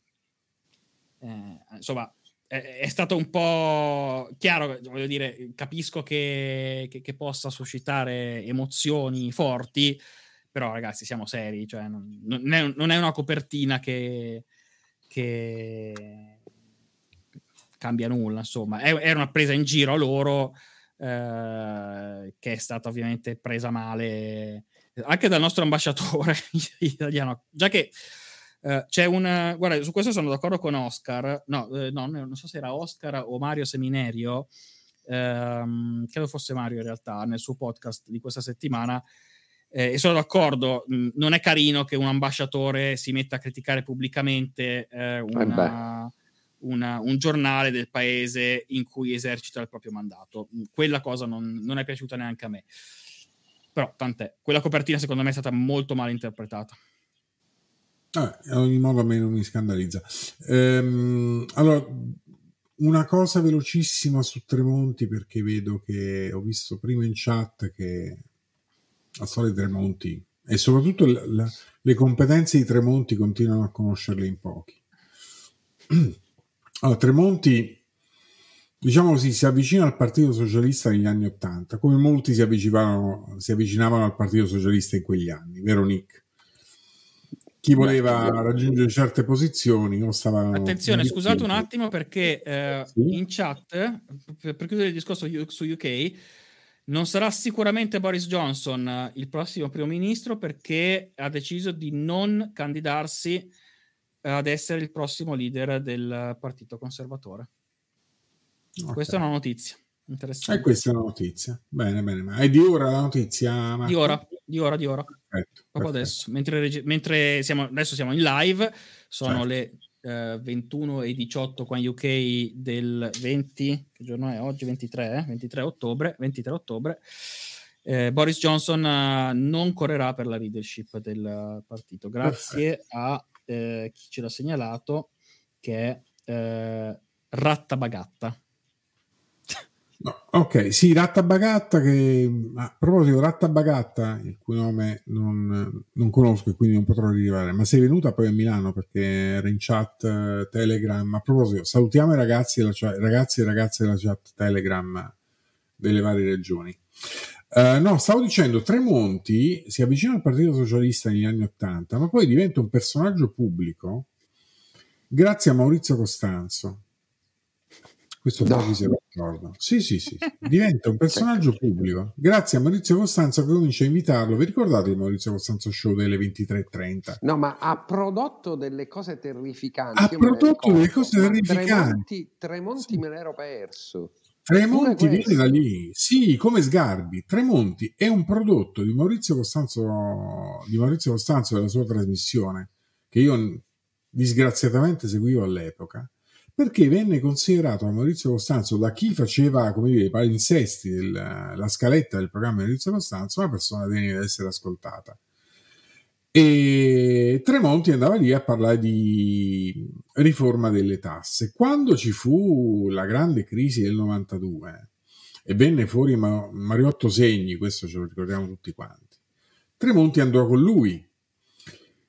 eh, insomma, è, è, stato un po' chiaro, voglio dire, capisco che, che, che, possa suscitare emozioni forti, però ragazzi siamo seri, cioè non, non, è, non è, una copertina che, che cambia nulla, insomma. Era una presa in giro a loro eh, che è stata ovviamente presa male anche dal nostro ambasciatore italiano, già che eh, c'è un... Guarda, su questo sono d'accordo con Oscar, no, eh, no, non so se era Oscar o Mario Seminerio, ehm, credo fosse Mario in realtà, nel suo podcast di questa settimana, eh, e sono d'accordo, mh, non è carino che un ambasciatore si metta a criticare pubblicamente eh, una, una- un giornale del paese in cui esercita il proprio mandato. Mh, Quella cosa non, non è piaciuta neanche a me. Però tant'è. Quella copertina secondo me è stata molto mal interpretata. Vabbè, ad ogni modo a me non mi scandalizza. Ehm, allora, una cosa velocissima su Tremonti perché vedo che ho visto prima in chat che la storia di Tremonti e soprattutto la- la- le competenze di Tremonti continuano a conoscerle in pochi. Allora, Tremonti, diciamo così, si avvicina al Partito Socialista negli anni Ottanta, come molti si avvicinavano, si avvicinavano al Partito Socialista in quegli anni, vero Nick? Chi voleva raggiungere certe posizioni o stava... Attenzione, scusate un attimo perché eh, Sì? in chat, per, chiudere il discorso su UK, non sarà sicuramente Boris Johnson il prossimo primo ministro perché ha deciso di non candidarsi ad essere il prossimo leader del Partito Conservatore. Ok. Questa è una notizia E interessante. questa è una notizia. Bene, bene. Ma è di ora la notizia? Marco? Di ora, di ora, di ora. Perfetto, Proprio perfetto. adesso, mentre, mentre siamo, adesso siamo in live, sono Certo. le eh, 21 e 18 qua in UK del 20, che giorno è oggi? 23, eh? 23 ottobre, 23 ottobre. Eh, Boris Johnson eh, non correrà per la leadership del partito, grazie a eh, chi ce l'ha segnalato, che è eh, Rattabagatta. No, ok, sì, Ratta Bagatta che a proposito Ratta Bagatta, il cui nome non, non conosco e quindi non potrò arrivare, ma sei venuta poi a Milano perché era in chat eh, Telegram. A proposito, salutiamo i ragazzi, della ragazzi e ragazze della chat Telegram delle varie regioni. Eh, no, stavo dicendo, Tremonti si avvicina al Partito Socialista negli anni Ottanta, ma poi diventa un personaggio pubblico grazie a Maurizio Costanzo. Questo No. pochi se lo ricordano. Sì, sì, sì, diventa un personaggio pubblico grazie a Maurizio Costanzo che comincia a invitarlo. Vi ricordate il Maurizio Costanzo show delle 23.30? No, ma ha prodotto delle cose terrificanti. Ha prodotto delle ricordo, cose terrificanti. Tremonti, Tremonti Sì. me l'ero perso. Tremonti viene da lì, sì, come Sgarbi. Tremonti è un prodotto di Maurizio Costanzo, di Maurizio Costanzo della sua trasmissione, che io disgraziatamente seguivo all'epoca, perché venne considerato da Maurizio Costanzo, da chi faceva, come dire, i palinsesti della scaletta del programma di Maurizio Costanzo, una persona degna di essere ascoltata. E Tremonti andava lì a parlare di riforma delle tasse. Quando ci fu la grande crisi del 92 e venne fuori Ma- Mariotto Segni, questo ce lo ricordiamo tutti quanti, Tremonti andò con lui,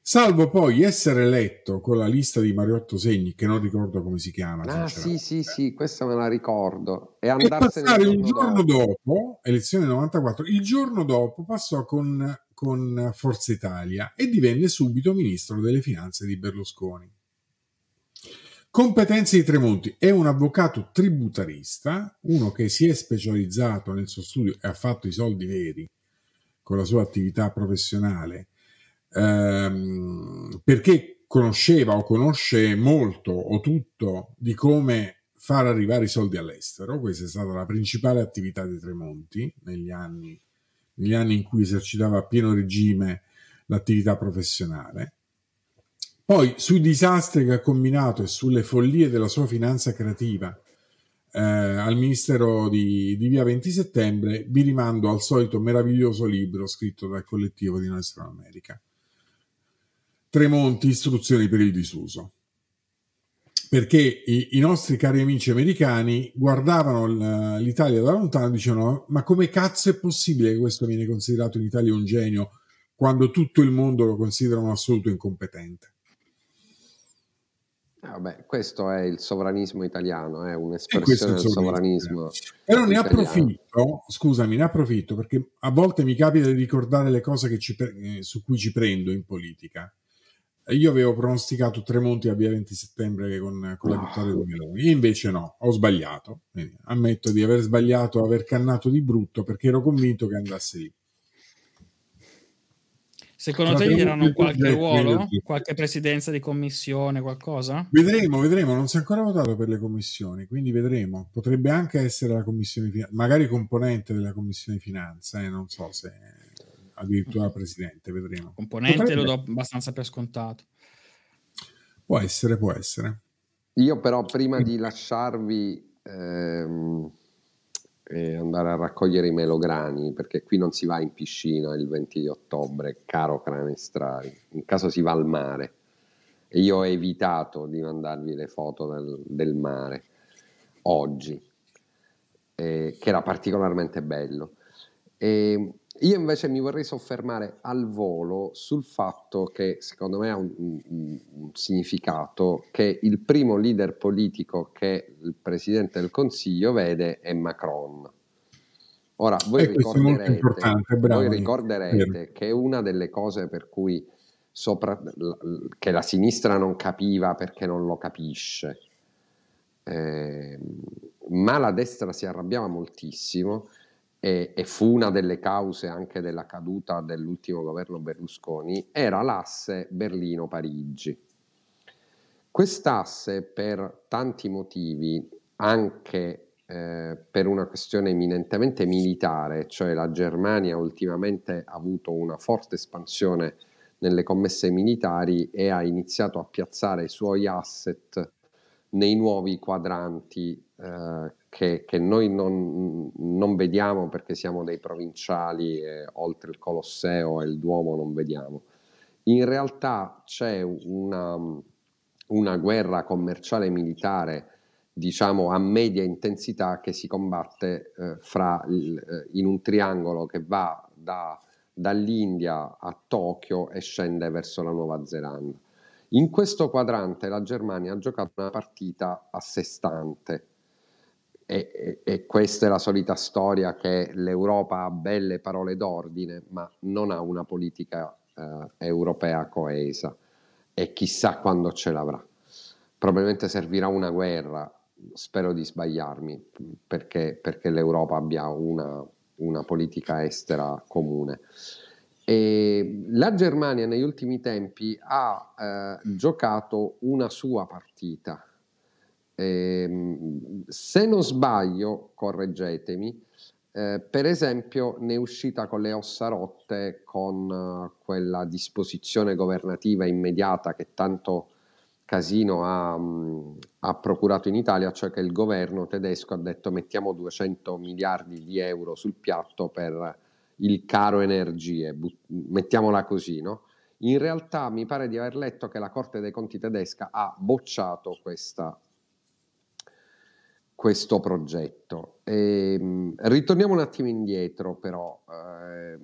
salvo poi essere eletto con la lista di Mariotto Segni, che non ricordo come si chiama. Ah, sì, sì, sì, questa me la ricordo. E E passare il un giorno dopo, elezione 94, il giorno dopo passò con, con Forza Italia e divenne subito ministro delle finanze di Berlusconi. Competenze di Tremonti è un avvocato tributarista, uno che si è specializzato nel suo studio e ha fatto i soldi veri con la sua attività professionale, ehm, perché conosceva o conosce molto o tutto di come far arrivare i soldi all'estero. Questa è stata la principale attività di Tremonti negli anni, negli anni in cui esercitava a pieno regime l'attività professionale. Poi sui disastri che ha combinato e sulle follie della sua finanza creativa eh, al Ministero di, di Via 20 Settembre vi rimando al solito meraviglioso libro scritto dal collettivo di Nostra America. Tremonti, istruzioni per il disuso. Perché i, i nostri cari amici americani guardavano l'Italia da lontano e dicevano ma come cazzo è possibile che questo viene considerato in Italia un genio quando tutto il mondo lo considera un assoluto incompetente? Eh, vabbè, questo è il sovranismo italiano, è E questo è un'espressione il del sovranismo. sovranismo Però ne approfitto, scusami, ne approfitto perché a volte mi capita di ricordare le cose che ci eh, su cui ci prendo in politica. Io avevo pronosticato Tremonti a via 20 settembre con, con la vittoria di Meloni, invece no, ho sbagliato. Quindi ammetto di aver sbagliato, aver cannato di brutto perché ero convinto che andasse lì. Secondo Ma te gli daranno qualche ruolo? Qualche presidenza di commissione, qualcosa? Vedremo, vedremo, non si è ancora votato per le commissioni, quindi vedremo. Potrebbe anche essere la commissione magari componente della commissione finanza, eh, non so se addirittura presidente, vedremo. Componente Potrebbe. lo do abbastanza per scontato. Può essere, può essere. Io però prima di lasciarvi ehm, e andare a raccogliere i melograni, perché qui non si va in piscina il 20 di ottobre, caro Cranestrari, in caso si va al mare. E io ho evitato di mandarvi le foto del, del mare oggi, eh, che era particolarmente bello. E io invece mi vorrei soffermare al volo sul fatto che secondo me ha un, un- un significato che il primo leader politico che il Presidente del Consiglio vede è Macron. Ora, voi E molto ricorderete, voi ricorderete che una delle cose per cui sopra- che la sinistra non capiva perché non lo capisce, ehm, ma la destra si arrabbiava moltissimo e, e fu una delle cause anche della caduta dell'ultimo governo Berlusconi, era l'asse Berlino-Parigi. Quest'asse per tanti motivi, anche eh, per una questione eminentemente militare, cioè la Germania ultimamente ha avuto una forte espansione nelle commesse militari e ha iniziato a piazzare i suoi asset nei nuovi quadranti eh, che, che noi non, non vediamo perché siamo dei provinciali e oltre il Colosseo e il Duomo non vediamo. In realtà c'è una, una guerra commerciale militare diciamo a media intensità che si combatte eh, fra il- eh, in un triangolo che va da- dall'India a Tokyo e scende verso la Nuova Zelanda. In questo quadrante la Germania ha giocato una partita a sé stante e, e- questa è la solita storia che l'Europa ha belle parole d'ordine ma non ha una politica eh, europea coesa e chissà quando ce l'avrà. Probabilmente servirà una guerra, spero di sbagliarmi, perché, perché l'Europa abbia una, una politica estera comune. E la Germania negli ultimi tempi ha eh, giocato una sua partita. Ehm, se non sbaglio, correggetemi, eh, per esempio ne è uscita con le ossa rotte con eh, quella disposizione governativa immediata che tanto casino ha, mh, ha procurato in Italia, cioè che il governo tedesco ha detto mettiamo 200 miliardi di euro sul piatto per il caro energie, but- mettiamola così, no? In realtà mi pare di aver letto che la Corte dei Conti tedesca ha bocciato questa, questo progetto. Ehm, ritorniamo un attimo indietro, però. eh,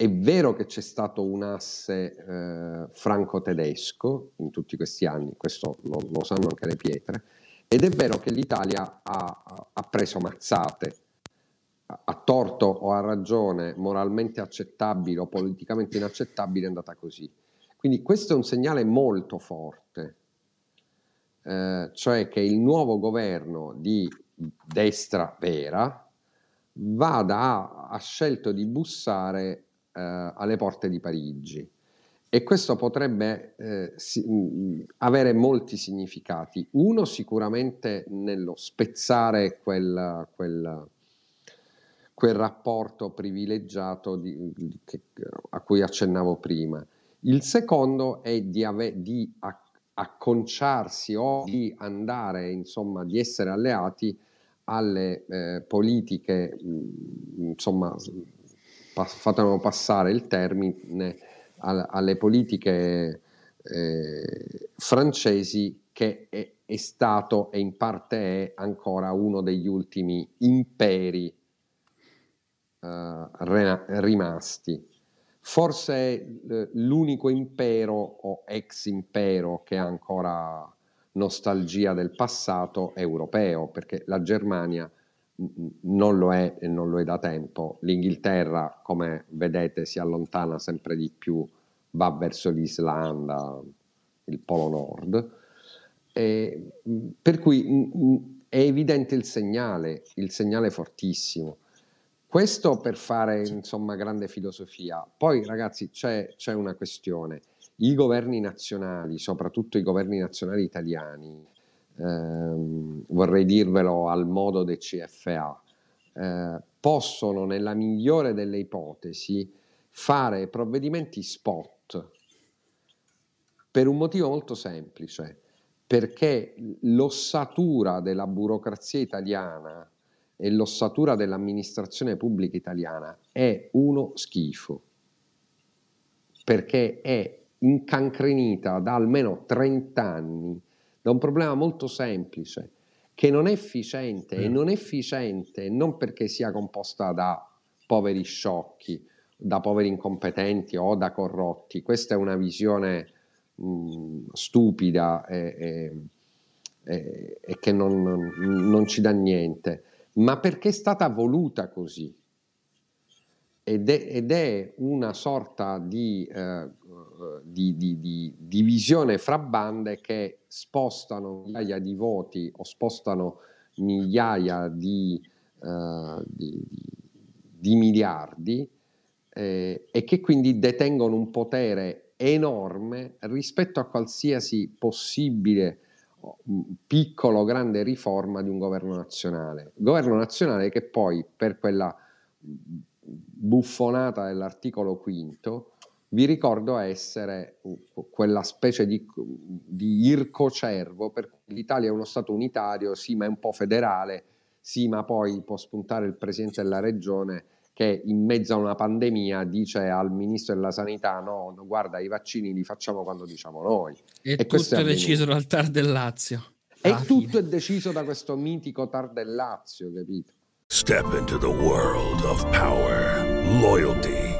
è vero che c'è stato un asse eh, franco-tedesco in tutti questi anni, questo lo, lo sanno anche le pietre, ed è vero che l'Italia ha, ha preso mazzate, a, a torto o a ragione, moralmente accettabile o politicamente inaccettabile, è andata così. Quindi questo è un segnale molto forte, eh, cioè che il nuovo governo di destra vera vada a, ha scelto di bussare eh, alle porte di Parigi e questo potrebbe eh, si- mh, avere molti significati. Uno sicuramente nello spezzare quel, quel- quel rapporto privilegiato di- di- che- a cui accennavo prima. Il secondo è di, ave- di acc- acconciarsi o di andare, insomma, di essere alleati alle eh, politiche, mh, insomma, s- pa- fatemi passare il termine, al- alle politiche eh, francesi che è, è stato e in parte è ancora uno degli ultimi imperi eh, re- rimasti. Forse è eh, l'unico impero o ex impero che ha ancora nostalgia del passato europeo, perché la Germania non lo è e non lo è da tempo. L'Inghilterra, come vedete, si allontana sempre di più va verso l'Islanda, il Polo Nord. E, per cui è evidente il segnale, il segnale fortissimo. Questo per fare insomma grande filosofia. Poi ragazzi c'è, c'è una questione. I governi nazionali, soprattutto i governi nazionali italiani, ehm, vorrei dirvelo al modo del CFA, eh, possono nella migliore delle ipotesi fare provvedimenti spot per un motivo molto semplice, perché l'ossatura della burocrazia italiana e l'ossatura dell'amministrazione pubblica italiana è uno schifo, perché è incancrenita da almeno 30 anni da un problema molto semplice, che non è efficiente e non è efficiente non perché sia composta da poveri sciocchi, da poveri incompetenti o da corrotti. Questa è una visione mh, stupida e, e, e, e che non, non, ci dà niente, ma perché è stata voluta così. Ed è, ed è una sorta di, eh, di, di, di, divisione fra bande che spostano migliaia di voti o spostano migliaia di, di miliardi eh, e che quindi detengono un potere enorme rispetto a qualsiasi possibile piccolo grande riforma di un governo nazionale. Governo nazionale che poi per quella buffonata dell'articolo quinto vi ricordo essere quella specie di, di ircocervo per cui l'Italia è uno Stato unitario, sì ma è un po' federale, sì ma poi può spuntare il Presidente della Regione che in mezzo a una pandemia dice al Ministro della Sanità no, no guarda i vaccini li facciamo quando diciamo noi. E, e tutto è, è deciso dal TAR del Lazio. E tutto è deciso da questo mitico TAR del Lazio, capito? Step into the world of power, loyalty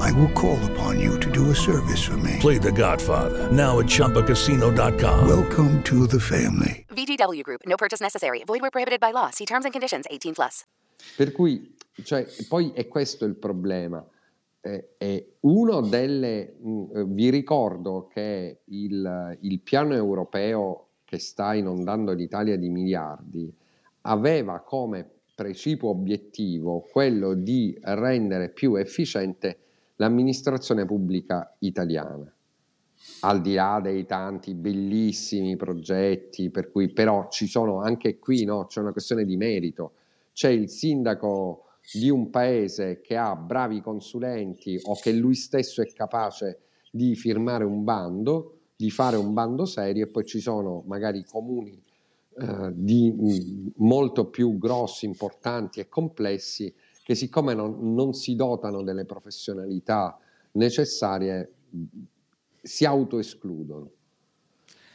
I will call upon you to do a service for me. Play The Godfather now at ChumbaCasino.com. Welcome to the family. VGW Group. No purchase necessary. Void where prohibited by law. See terms and conditions. 18 plus. Per cui, cioè, poi è questo il problema. Eh, eh, uno delle, mh, mm, vi ricordo che il, il piano europeo che sta inondando l'Italia di miliardi aveva come precipuo obiettivo quello di rendere più efficiente l'amministrazione pubblica italiana. Al di là dei tanti bellissimi progetti, per cui però ci sono anche qui, no, c'è una questione di merito. C'è il sindaco di un paese che ha bravi consulenti o che lui stesso è capace di firmare un bando di fare un bando serio e poi ci sono magari comuni eh, di, mh, molto più grossi, importanti e complessi che siccome non, non si dotano delle professionalità necessarie si autoescludono.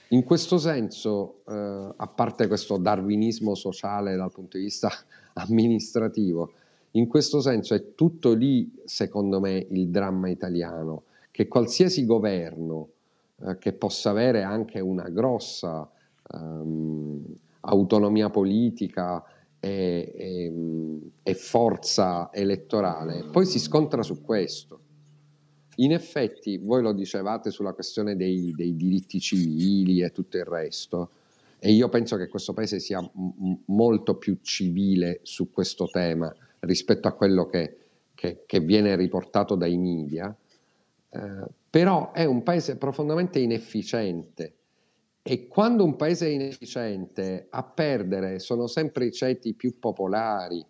In questo senso, eh, a parte questo darwinismo sociale dal punto di vista amministrativo, in questo senso è tutto lì, secondo me, il dramma italiano, che qualsiasi governo eh, che possa avere anche una grossa um, autonomia politica e, e, e forza elettorale, poi si scontra su questo. In effetti, voi lo dicevate sulla questione dei, dei, diritti civili e tutto il resto, e io penso che questo paese sia m- molto più civile su questo tema rispetto a quello che, che, che viene riportato dai media. Eh, però è un paese profondamente inefficiente e quando un paese è inefficiente a perdere sono sempre i ceti più popolari,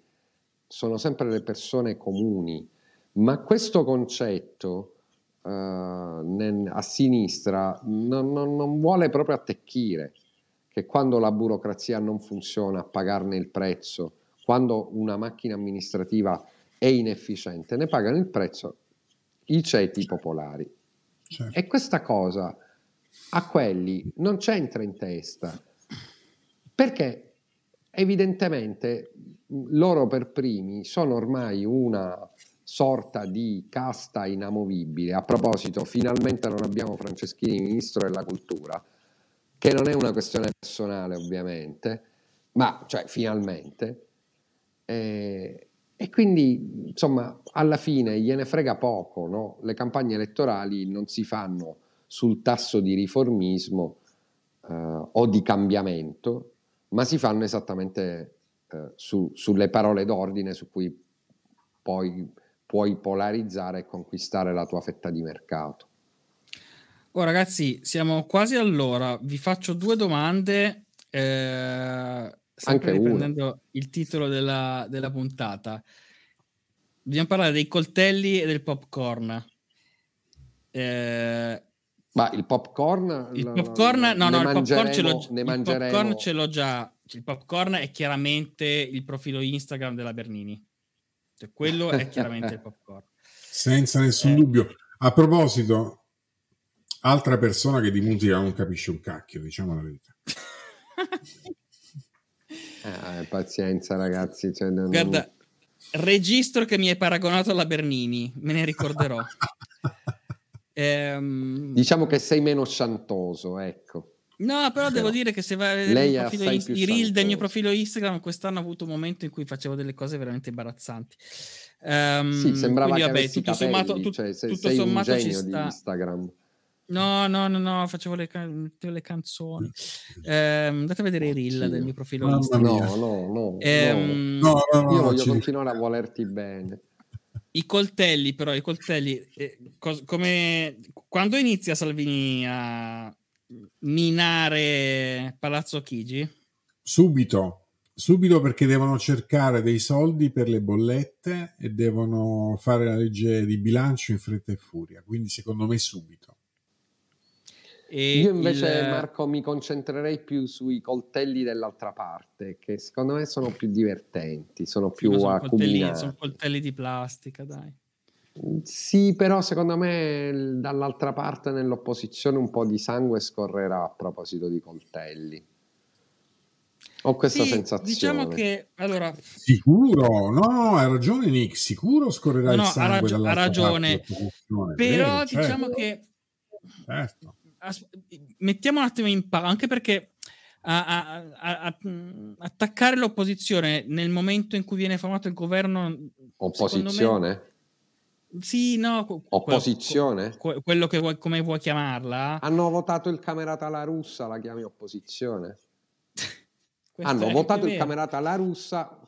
sono sempre le persone comuni, ma questo concetto uh, a sinistra non, non, non vuole proprio attecchire che quando la burocrazia non funziona a pagarne il prezzo, quando una macchina amministrativa è inefficiente, ne pagano il prezzo i ceti popolari. Certo. E questa cosa a quelli non c'entra in testa, perché evidentemente loro per primi sono ormai una sorta di casta inamovibile. A proposito, finalmente non abbiamo Franceschini ministro della cultura, che non è una questione personale ovviamente, ma cioè finalmente. Eh, e quindi, insomma, alla fine gliene frega poco, no? Le campagne elettorali non si fanno sul tasso di riformismo eh, o di cambiamento, ma si fanno esattamente eh, su, sulle parole d'ordine su cui poi puoi polarizzare e conquistare la tua fetta di mercato. Oh, ragazzi, siamo quasi all'ora. Vi faccio due domande. Eh, sempre Anche riprendendo una. il titolo della, della puntata. Dobbiamo parlare dei coltelli e del popcorn. Eh, Ma il popcorn... il popcorn, no, no, il popcorn, ce l'ho, il popcorn ce l'ho già. Il popcorn è chiaramente il profilo Instagram della Bernini. Cioè, quello è chiaramente il popcorn. Senza nessun Eh. dubbio. A proposito, altra persona che di musica non capisce un cacchio, diciamo la verità. Eh, pazienza ragazzi. Cioè, non- Guarda, registro che mi hai paragonato alla Bernini, me ne ricorderò. Ehm, Diciamo che sei meno sciantoso, ecco. No, però devo dire che se vai a vedere Lei il profilo i reel del mio profilo Instagram, quest'anno ho avuto un momento in cui facevo delle cose veramente imbarazzanti. Ehm, Sì, sembrava quindi, che vabbè, tutto capelli, sommato, tut- cioè, se- tutto sei un sommato ci genio di sta. Instagram. No, no, no, no, facevo le, can- mettevo le canzoni. Ehm, andate a vedere i reel del mio profilo Instagram. No, no, no. Ehm, No, no, no, Io voglio ci- continuare a volerti bene. I coltelli, però, i coltelli, eh, cos- come quando inizia Salvini a minare Palazzo Chigi? Subito, subito perché devono cercare dei soldi per le bollette e devono fare la legge di bilancio in fretta e furia. Quindi secondo me subito. E Io invece, il- Marco, mi concentrerei più sui coltelli dell'altra parte, che secondo me sono più divertenti, sono Sì, più sono coltelli, sono coltelli di plastica, dai. Sì, però secondo me dall'altra parte nell'opposizione un po' di sangue scorrerà a proposito di coltelli. Ho questa Sì, sensazione. Diciamo che allora Sicuro? No, hai ragione Nick, sicuro scorrerà No, no, il ha sangue ragio- ha dall'altra ragione. parte dell'opposizione, però vero, certo, diciamo che certo. As- mettiamo un attimo in pausa anche perché a- a- a- attaccare l'opposizione nel momento in cui viene formato il governo Opposizione? me- sì no que- Opposizione? que- quello che vuoi, come vuoi chiamarla Hanno votato il camerata alla russa, la chiami opposizione? Hanno votato il camerata alla russa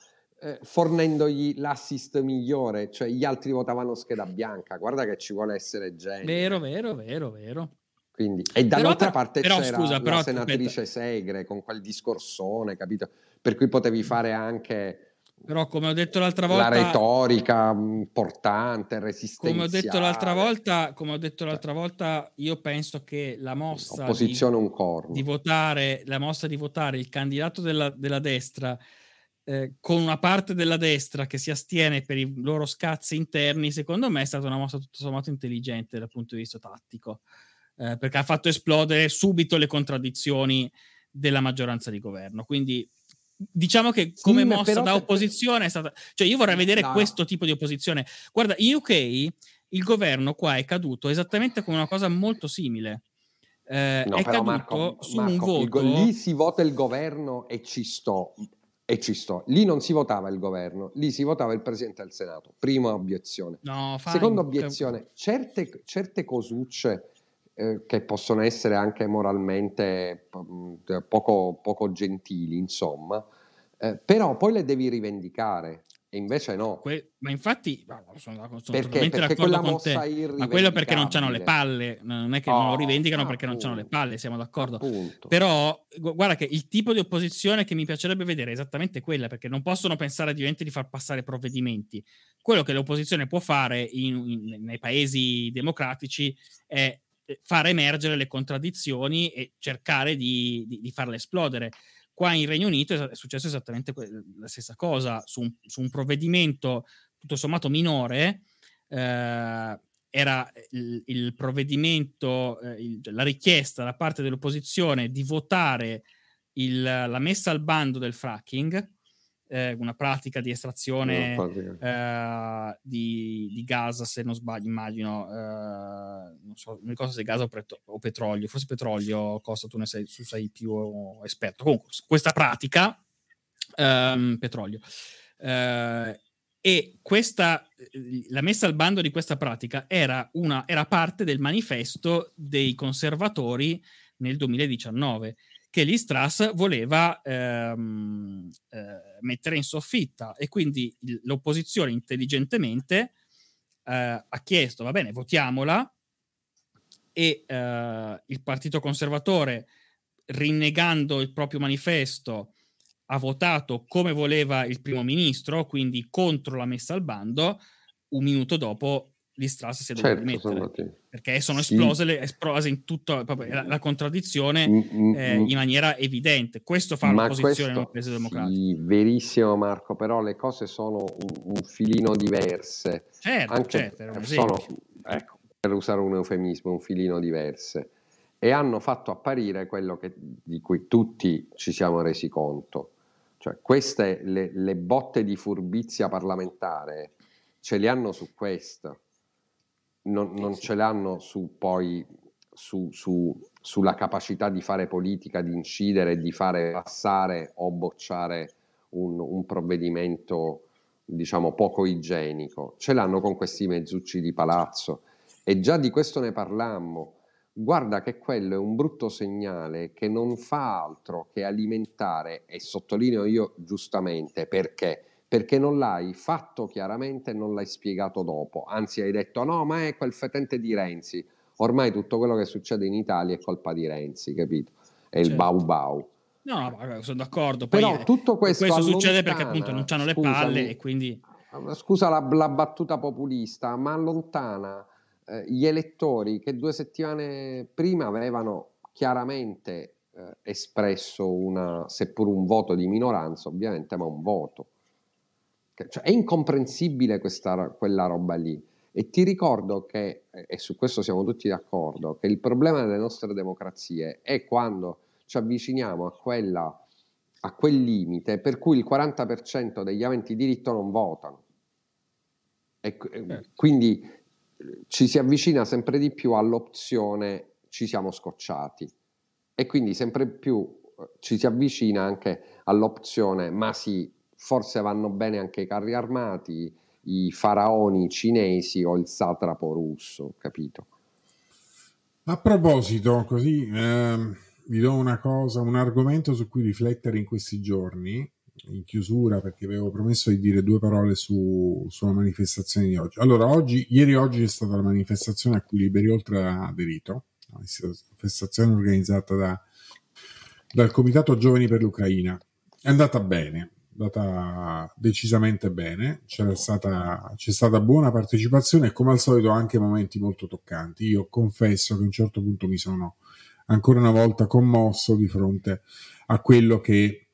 eh, fornendogli l'assist migliore, cioè gli altri votavano scheda bianca. Guarda che ci vuole essere genio. vero vero vero vero Quindi, e dall'altra Però- parte però c'era scusa, però la senatrice Segre con quel discorsone, capito? Per cui potevi fare anche però come ho detto l'altra la volta retorica mm, importante, resistenziale. come ho detto l'altra volta come ho detto l'altra volta io penso che la mossa di- di votare la mossa di votare il candidato della, della destra eh, con una parte della destra che si astiene per i loro scazzi interni, secondo me è stata una mossa tutto sommato intelligente dal punto di vista tattico, eh, perché ha fatto esplodere subito le contraddizioni della maggioranza di governo. Quindi diciamo che come ma mossa da opposizione è stata... Cioè io vorrei vedere No. questo tipo di opposizione. Guarda, in UK il governo qua è caduto esattamente come una cosa molto simile. Eh, No, è però caduto Marco, su un Marco, il voto... go- lì si vota il governo e ci sto. E ci sto. Lì non si votava il governo, lì si votava il presidente del Senato. Prima obiezione. No, Seconda obiezione, certe, certe cosucce eh, che possono essere anche moralmente poco, poco gentili, insomma, eh, però poi le devi rivendicare. E invece no. Que- ma infatti sono, sono Perché? totalmente Perché d'accordo quella con mossa te. Ma quello perché non hanno le palle, non è che non lo Oh, rivendicano perché non hanno le appunto. palle, siamo d'accordo. Appunto. Però gu- guarda che il tipo di opposizione che mi piacerebbe vedere è esattamente quella, perché non possono pensare di di far passare provvedimenti. Quello che l'opposizione può fare in- in- nei paesi democratici è far emergere le contraddizioni e cercare di, di- di farle esplodere. Qua in Regno Unito è successo esattamente la stessa cosa, su un, su un provvedimento tutto sommato minore, eh, era il, il provvedimento, eh, il- la richiesta da parte dell'opposizione di votare il- la messa al bando del fracking, eh, una pratica di estrazione pratica. eh, di, di gas, se non sbaglio, immagino, eh, non so, non ricordo se gas o, pretro- o petrolio, forse petrolio, Costa, tu ne sei, tu sei più esperto. Comunque, questa pratica, ehm, petrolio, eh, e questa, la messa al bando di questa pratica era, una, era parte del manifesto dei conservatori nel 2019 che l'Istras voleva ehm, eh, mettere in soffitta. E quindi l'opposizione intelligentemente eh, ha chiesto, va bene, votiamola. E eh, il Partito Conservatore, rinnegando il proprio manifesto, ha votato come voleva il primo ministro, quindi contro la messa al bando, un minuto dopo l'Istras si è dovuto Certo, dimettere perché sono Sì. esplose, le, esplose in proprio la, la contraddizione Mm, mm, eh, mm. in maniera evidente. Questo fa l'opposizione nel questo, Paese Democratico. sì, verissimo Marco, però le cose sono un, un filino diverse. Certo, Anche- certo, sono, ecco, per usare un eufemismo, un filino diverse. E hanno fatto apparire quello che- di cui tutti ci siamo resi conto. Cioè, queste, le, le botte di furbizia parlamentare, ce li hanno su questo. Non, non ce l'hanno su poi su- su- sulla capacità di fare politica, di incidere, di fare passare o bocciare un, un provvedimento, diciamo, poco igienico. Ce l'hanno con questi mezzucci di palazzo. E già di questo ne parlammo. Guarda che quello è un brutto segnale che non fa altro che alimentare, e sottolineo io giustamente perché, perché non l'hai fatto chiaramente e non l'hai spiegato dopo, anzi hai detto no, ma è quel fetente di Renzi. Ormai tutto quello che succede in Italia è colpa di Renzi, capito? È il Certo. bau bau. No, no, ma sono d'accordo. Poi, Però eh, tutto questo, succede perché appunto non hanno le palle e quindi... Scusa la, la battuta populista, ma allontana eh, gli elettori che due settimane prima avevano chiaramente eh, espresso una, seppur un voto di minoranza, ovviamente, ma un voto. Cioè, è incomprensibile questa, quella roba lì. E ti ricordo che, eh, e su questo siamo tutti d'accordo, che il problema delle nostre democrazie è quando ci avviciniamo a, quella, a quel limite per cui il 40% degli aventi diritto non votano. E eh, quindi eh, ci si avvicina sempre di più all'opzione ci siamo scocciati e quindi sempre più ci si avvicina anche all'opzione ma sì, forse vanno bene anche i carri armati, i faraoni cinesi o il satrapo russo, capito? A proposito, così ehm, vi do una cosa, un argomento su cui riflettere in questi giorni, in chiusura, perché avevo promesso di dire due parole su, sulla manifestazione di oggi. Allora, oggi, ieri e oggi è stata la manifestazione a cui Liberi Oltre ha aderito, una manifestazione organizzata da- dal Comitato Giovani per l'Ucraina. È andata bene, è andata decisamente bene, stata, c'è stata buona partecipazione e come al solito anche momenti molto toccanti. Io confesso che a un certo punto mi sono ancora una volta commosso di fronte a quello che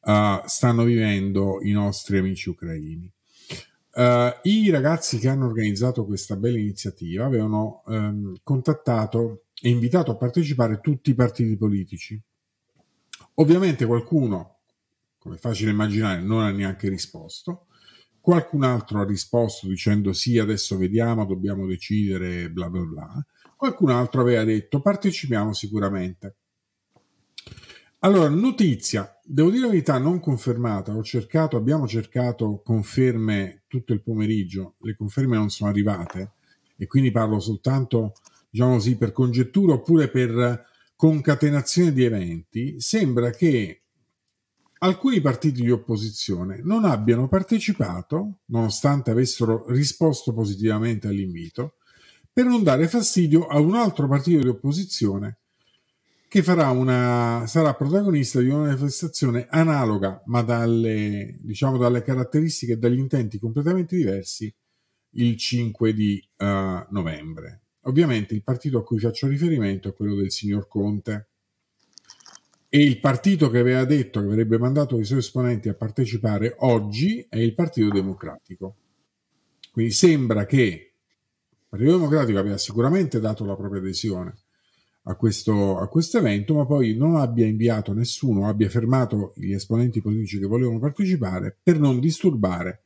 uh, stanno vivendo i nostri amici ucraini. Uh, I ragazzi che hanno organizzato questa bella iniziativa avevano ehm, contattato e invitato a partecipare tutti i partiti politici. Ovviamente qualcuno, come facile immaginare, non ha neanche risposto. Qualcun altro ha risposto dicendo sì, adesso vediamo, dobbiamo decidere, bla bla bla. Qualcun altro aveva detto partecipiamo sicuramente. Allora, notizia, devo dire la verità, non confermata. Ho cercato, abbiamo cercato conferme tutto il pomeriggio, le conferme non sono arrivate e quindi parlo soltanto, diciamo così, per congettura oppure per concatenazione di eventi. Sembra che alcuni partiti di opposizione non abbiano partecipato, nonostante avessero risposto positivamente all'invito, per non dare fastidio a un altro partito di opposizione che una, sarà protagonista di una manifestazione analoga, ma dalle, diciamo, dalle caratteristiche e dagli intenti completamente diversi, il 5 di eh, novembre. Ovviamente il partito a cui faccio riferimento è quello del signor Conte e il partito che aveva detto che avrebbe mandato i suoi esponenti a partecipare oggi è il Partito Democratico. Quindi sembra che il Partito Democratico aveva sicuramente dato la propria adesione a questo evento, ma poi non abbia inviato nessuno, abbia fermato gli esponenti politici che volevano partecipare per non disturbare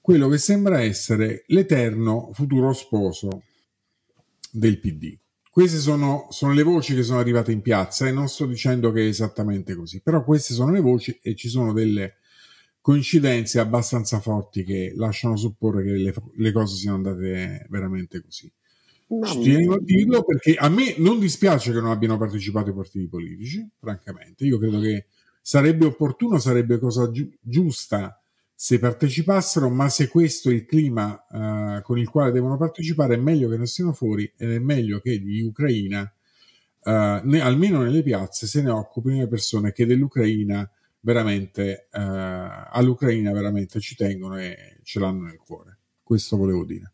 quello che sembra essere l'eterno futuro sposo del PD. Queste sono, sono, le voci che sono arrivate in piazza e non sto dicendo che è esattamente così, però queste sono le voci e ci sono delle coincidenze abbastanza forti che lasciano supporre che le, le cose siano andate veramente così. Ci tenevo a dirlo perché a me non dispiace che non abbiano partecipato i partiti politici, francamente. Io credo che sarebbe opportuno, sarebbe cosa gi- giusta se partecipassero, ma se questo è il clima uh, con il quale devono partecipare, è meglio che non stiano fuori ed è meglio che di Ucraina, uh, ne, almeno nelle piazze, se ne occupino le persone che dell'Ucraina veramente, uh, all'Ucraina veramente ci tengono e ce l'hanno nel cuore. Questo volevo dire.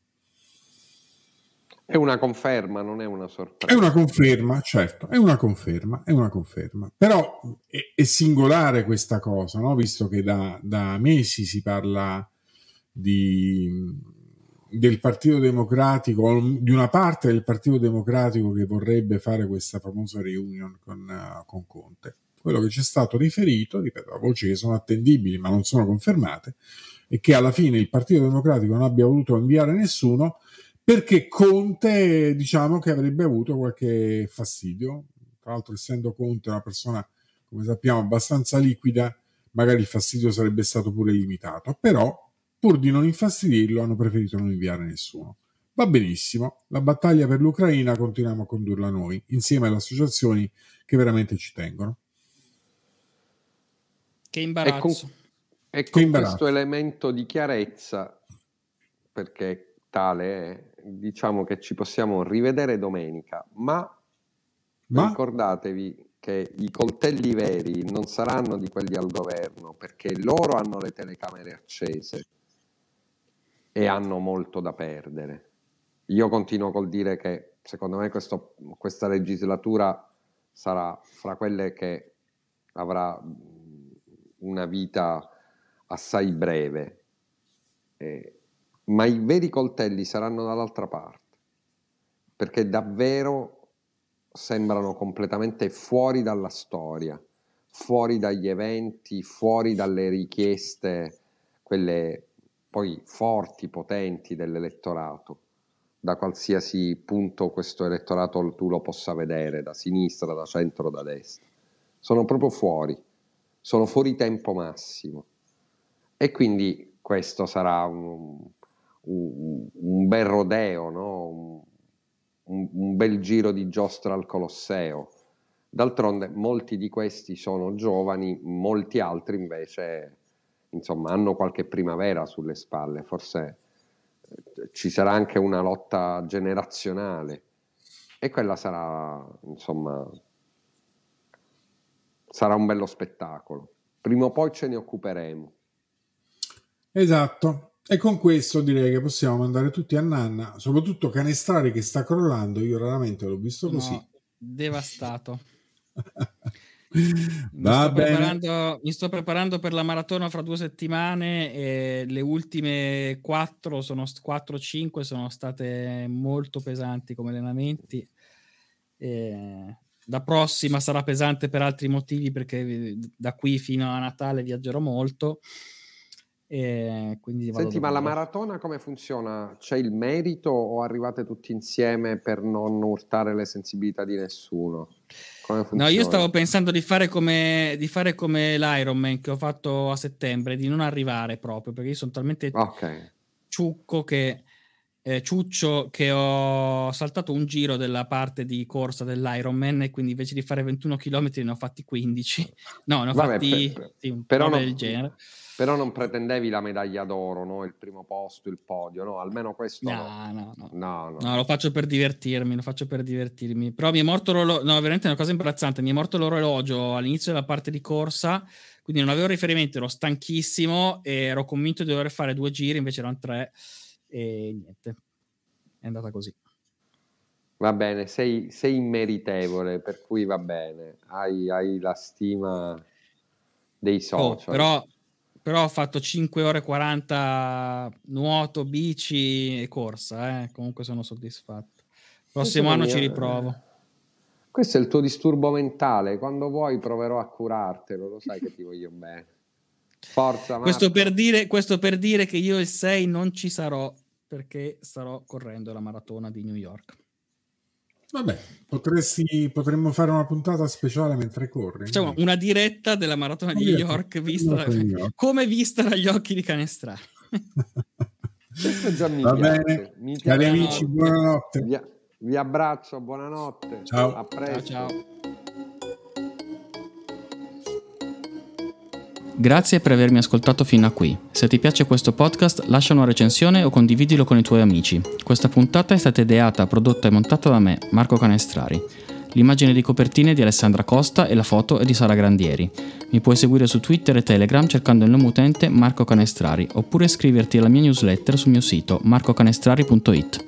È una conferma, non è una sorpresa. È una conferma, certo, è una conferma, è una conferma. Però è, è singolare questa cosa, no? visto che da, da mesi si parla di, del Partito Democratico, di una parte del Partito Democratico che vorrebbe fare questa famosa reunion con, uh, con Conte. Quello che ci è stato riferito, ripeto, a voci che sono attendibili ma non sono confermate, è che alla fine il Partito Democratico non abbia voluto inviare nessuno perché Conte diciamo che avrebbe avuto qualche fastidio. Tra l'altro, essendo Conte una persona, come sappiamo, abbastanza liquida, magari il fastidio sarebbe stato pure limitato. Però, pur di non infastidirlo, hanno preferito non inviare nessuno. Va benissimo, la battaglia per l'Ucraina continuiamo a condurla noi, insieme alle associazioni che veramente ci tengono. Che imbarazzo. E con, e con imbarazzo. questo elemento di chiarezza, perché tale è, diciamo che ci possiamo rivedere domenica, ma, ma? ricordatevi che i coltelli veri non saranno di quelli al governo perché loro hanno le telecamere accese e hanno molto da perdere. Io continuo col dire che secondo me questo, questa legislatura sarà fra quelle che avrà una vita assai breve. Eh, ma i veri coltelli saranno dall'altra parte, perché davvero sembrano completamente fuori dalla storia, fuori dagli eventi, fuori dalle richieste, quelle poi forti, potenti dell'elettorato, da qualsiasi punto questo elettorato tu lo possa vedere, da sinistra, da centro, da destra. Sono proprio fuori, sono fuori tempo massimo. E quindi questo sarà un, un, un bel rodeo, no? un, un, bel giro di giostra al Colosseo. D'altronde molti di questi sono giovani, molti altri invece insomma, hanno qualche primavera sulle spalle, forse eh, ci sarà anche una lotta generazionale e quella sarà, insomma, sarà un bello spettacolo. Prima o poi ce ne occuperemo. Esatto. E con questo direi che possiamo mandare tutti a nanna, soprattutto Canestrari che sta crollando, io raramente l'ho visto così. No, devastato. mi, sto mi, sto preparando per la maratona fra due settimane e le ultime 4 sono 4-5 sono state molto pesanti come allenamenti. E la prossima sarà pesante per altri motivi perché da qui fino a Natale viaggerò molto e quindi Senti, ma la maratona come funziona? C'è il merito o arrivate tutti insieme per non urtare le sensibilità di nessuno? No, io stavo pensando di fare, come, di fare come l'Ironman che ho fatto a settembre, di non arrivare proprio, perché io sono talmente okay. ciucco che eh, ciuccio che ho saltato un giro della parte di corsa dell'Ironman e quindi invece di fare 21 km ne ho fatti 15. No, ne ho Vabbè, fatti per, sì, un però po' del genere però non pretendevi la medaglia d'oro, no? il primo posto, il podio, no? Almeno questo no. No, no, no. no, no lo faccio per divertirmi, lo faccio per divertirmi. Però mi è morto l'orologio, no, veramente è una cosa imbarazzante, mi è morto l'orologio all'inizio della parte di corsa, quindi non avevo riferimento, ero stanchissimo e ero convinto di dover fare due giri, invece erano tre e niente, è andata così. Va bene, sei, sei immeritevole, per cui va bene, hai, hai la stima dei oh, social. Oh, però però ho fatto 5 ore e 40 nuoto, bici e corsa, eh. comunque sono soddisfatto. Prossimo anno ci riprovo. Questo è il tuo disturbo mentale. Quando vuoi proverò a curartelo, lo sai che ti voglio bene. Forza. Questo per, dire, questo per dire che io il 6 non ci sarò perché starò correndo la maratona di New York. Vabbè, potresti, potremmo fare una puntata speciale mentre corri. Facciamo una diretta della maratona di New York, vista da- York. come vista dagli occhi di Canestrari. Questo già mi Va piace. bene, Mi cari amici, buonanotte. Vi, vi abbraccio, buonanotte. Ciao. A presto. Ciao, ciao. Grazie per avermi ascoltato fino a qui. Se ti piace questo podcast, lascia una recensione o condividilo con i tuoi amici. Questa puntata è stata ideata, prodotta e montata da me, Marco Canestrari. L'immagine di copertina è di Alessandra Costa e la foto è di Sara Grandieri. Mi puoi seguire su Twitter e Telegram cercando il nome utente Marco Canestrari oppure iscriverti alla mia newsletter sul mio sito marcocanestrari.it.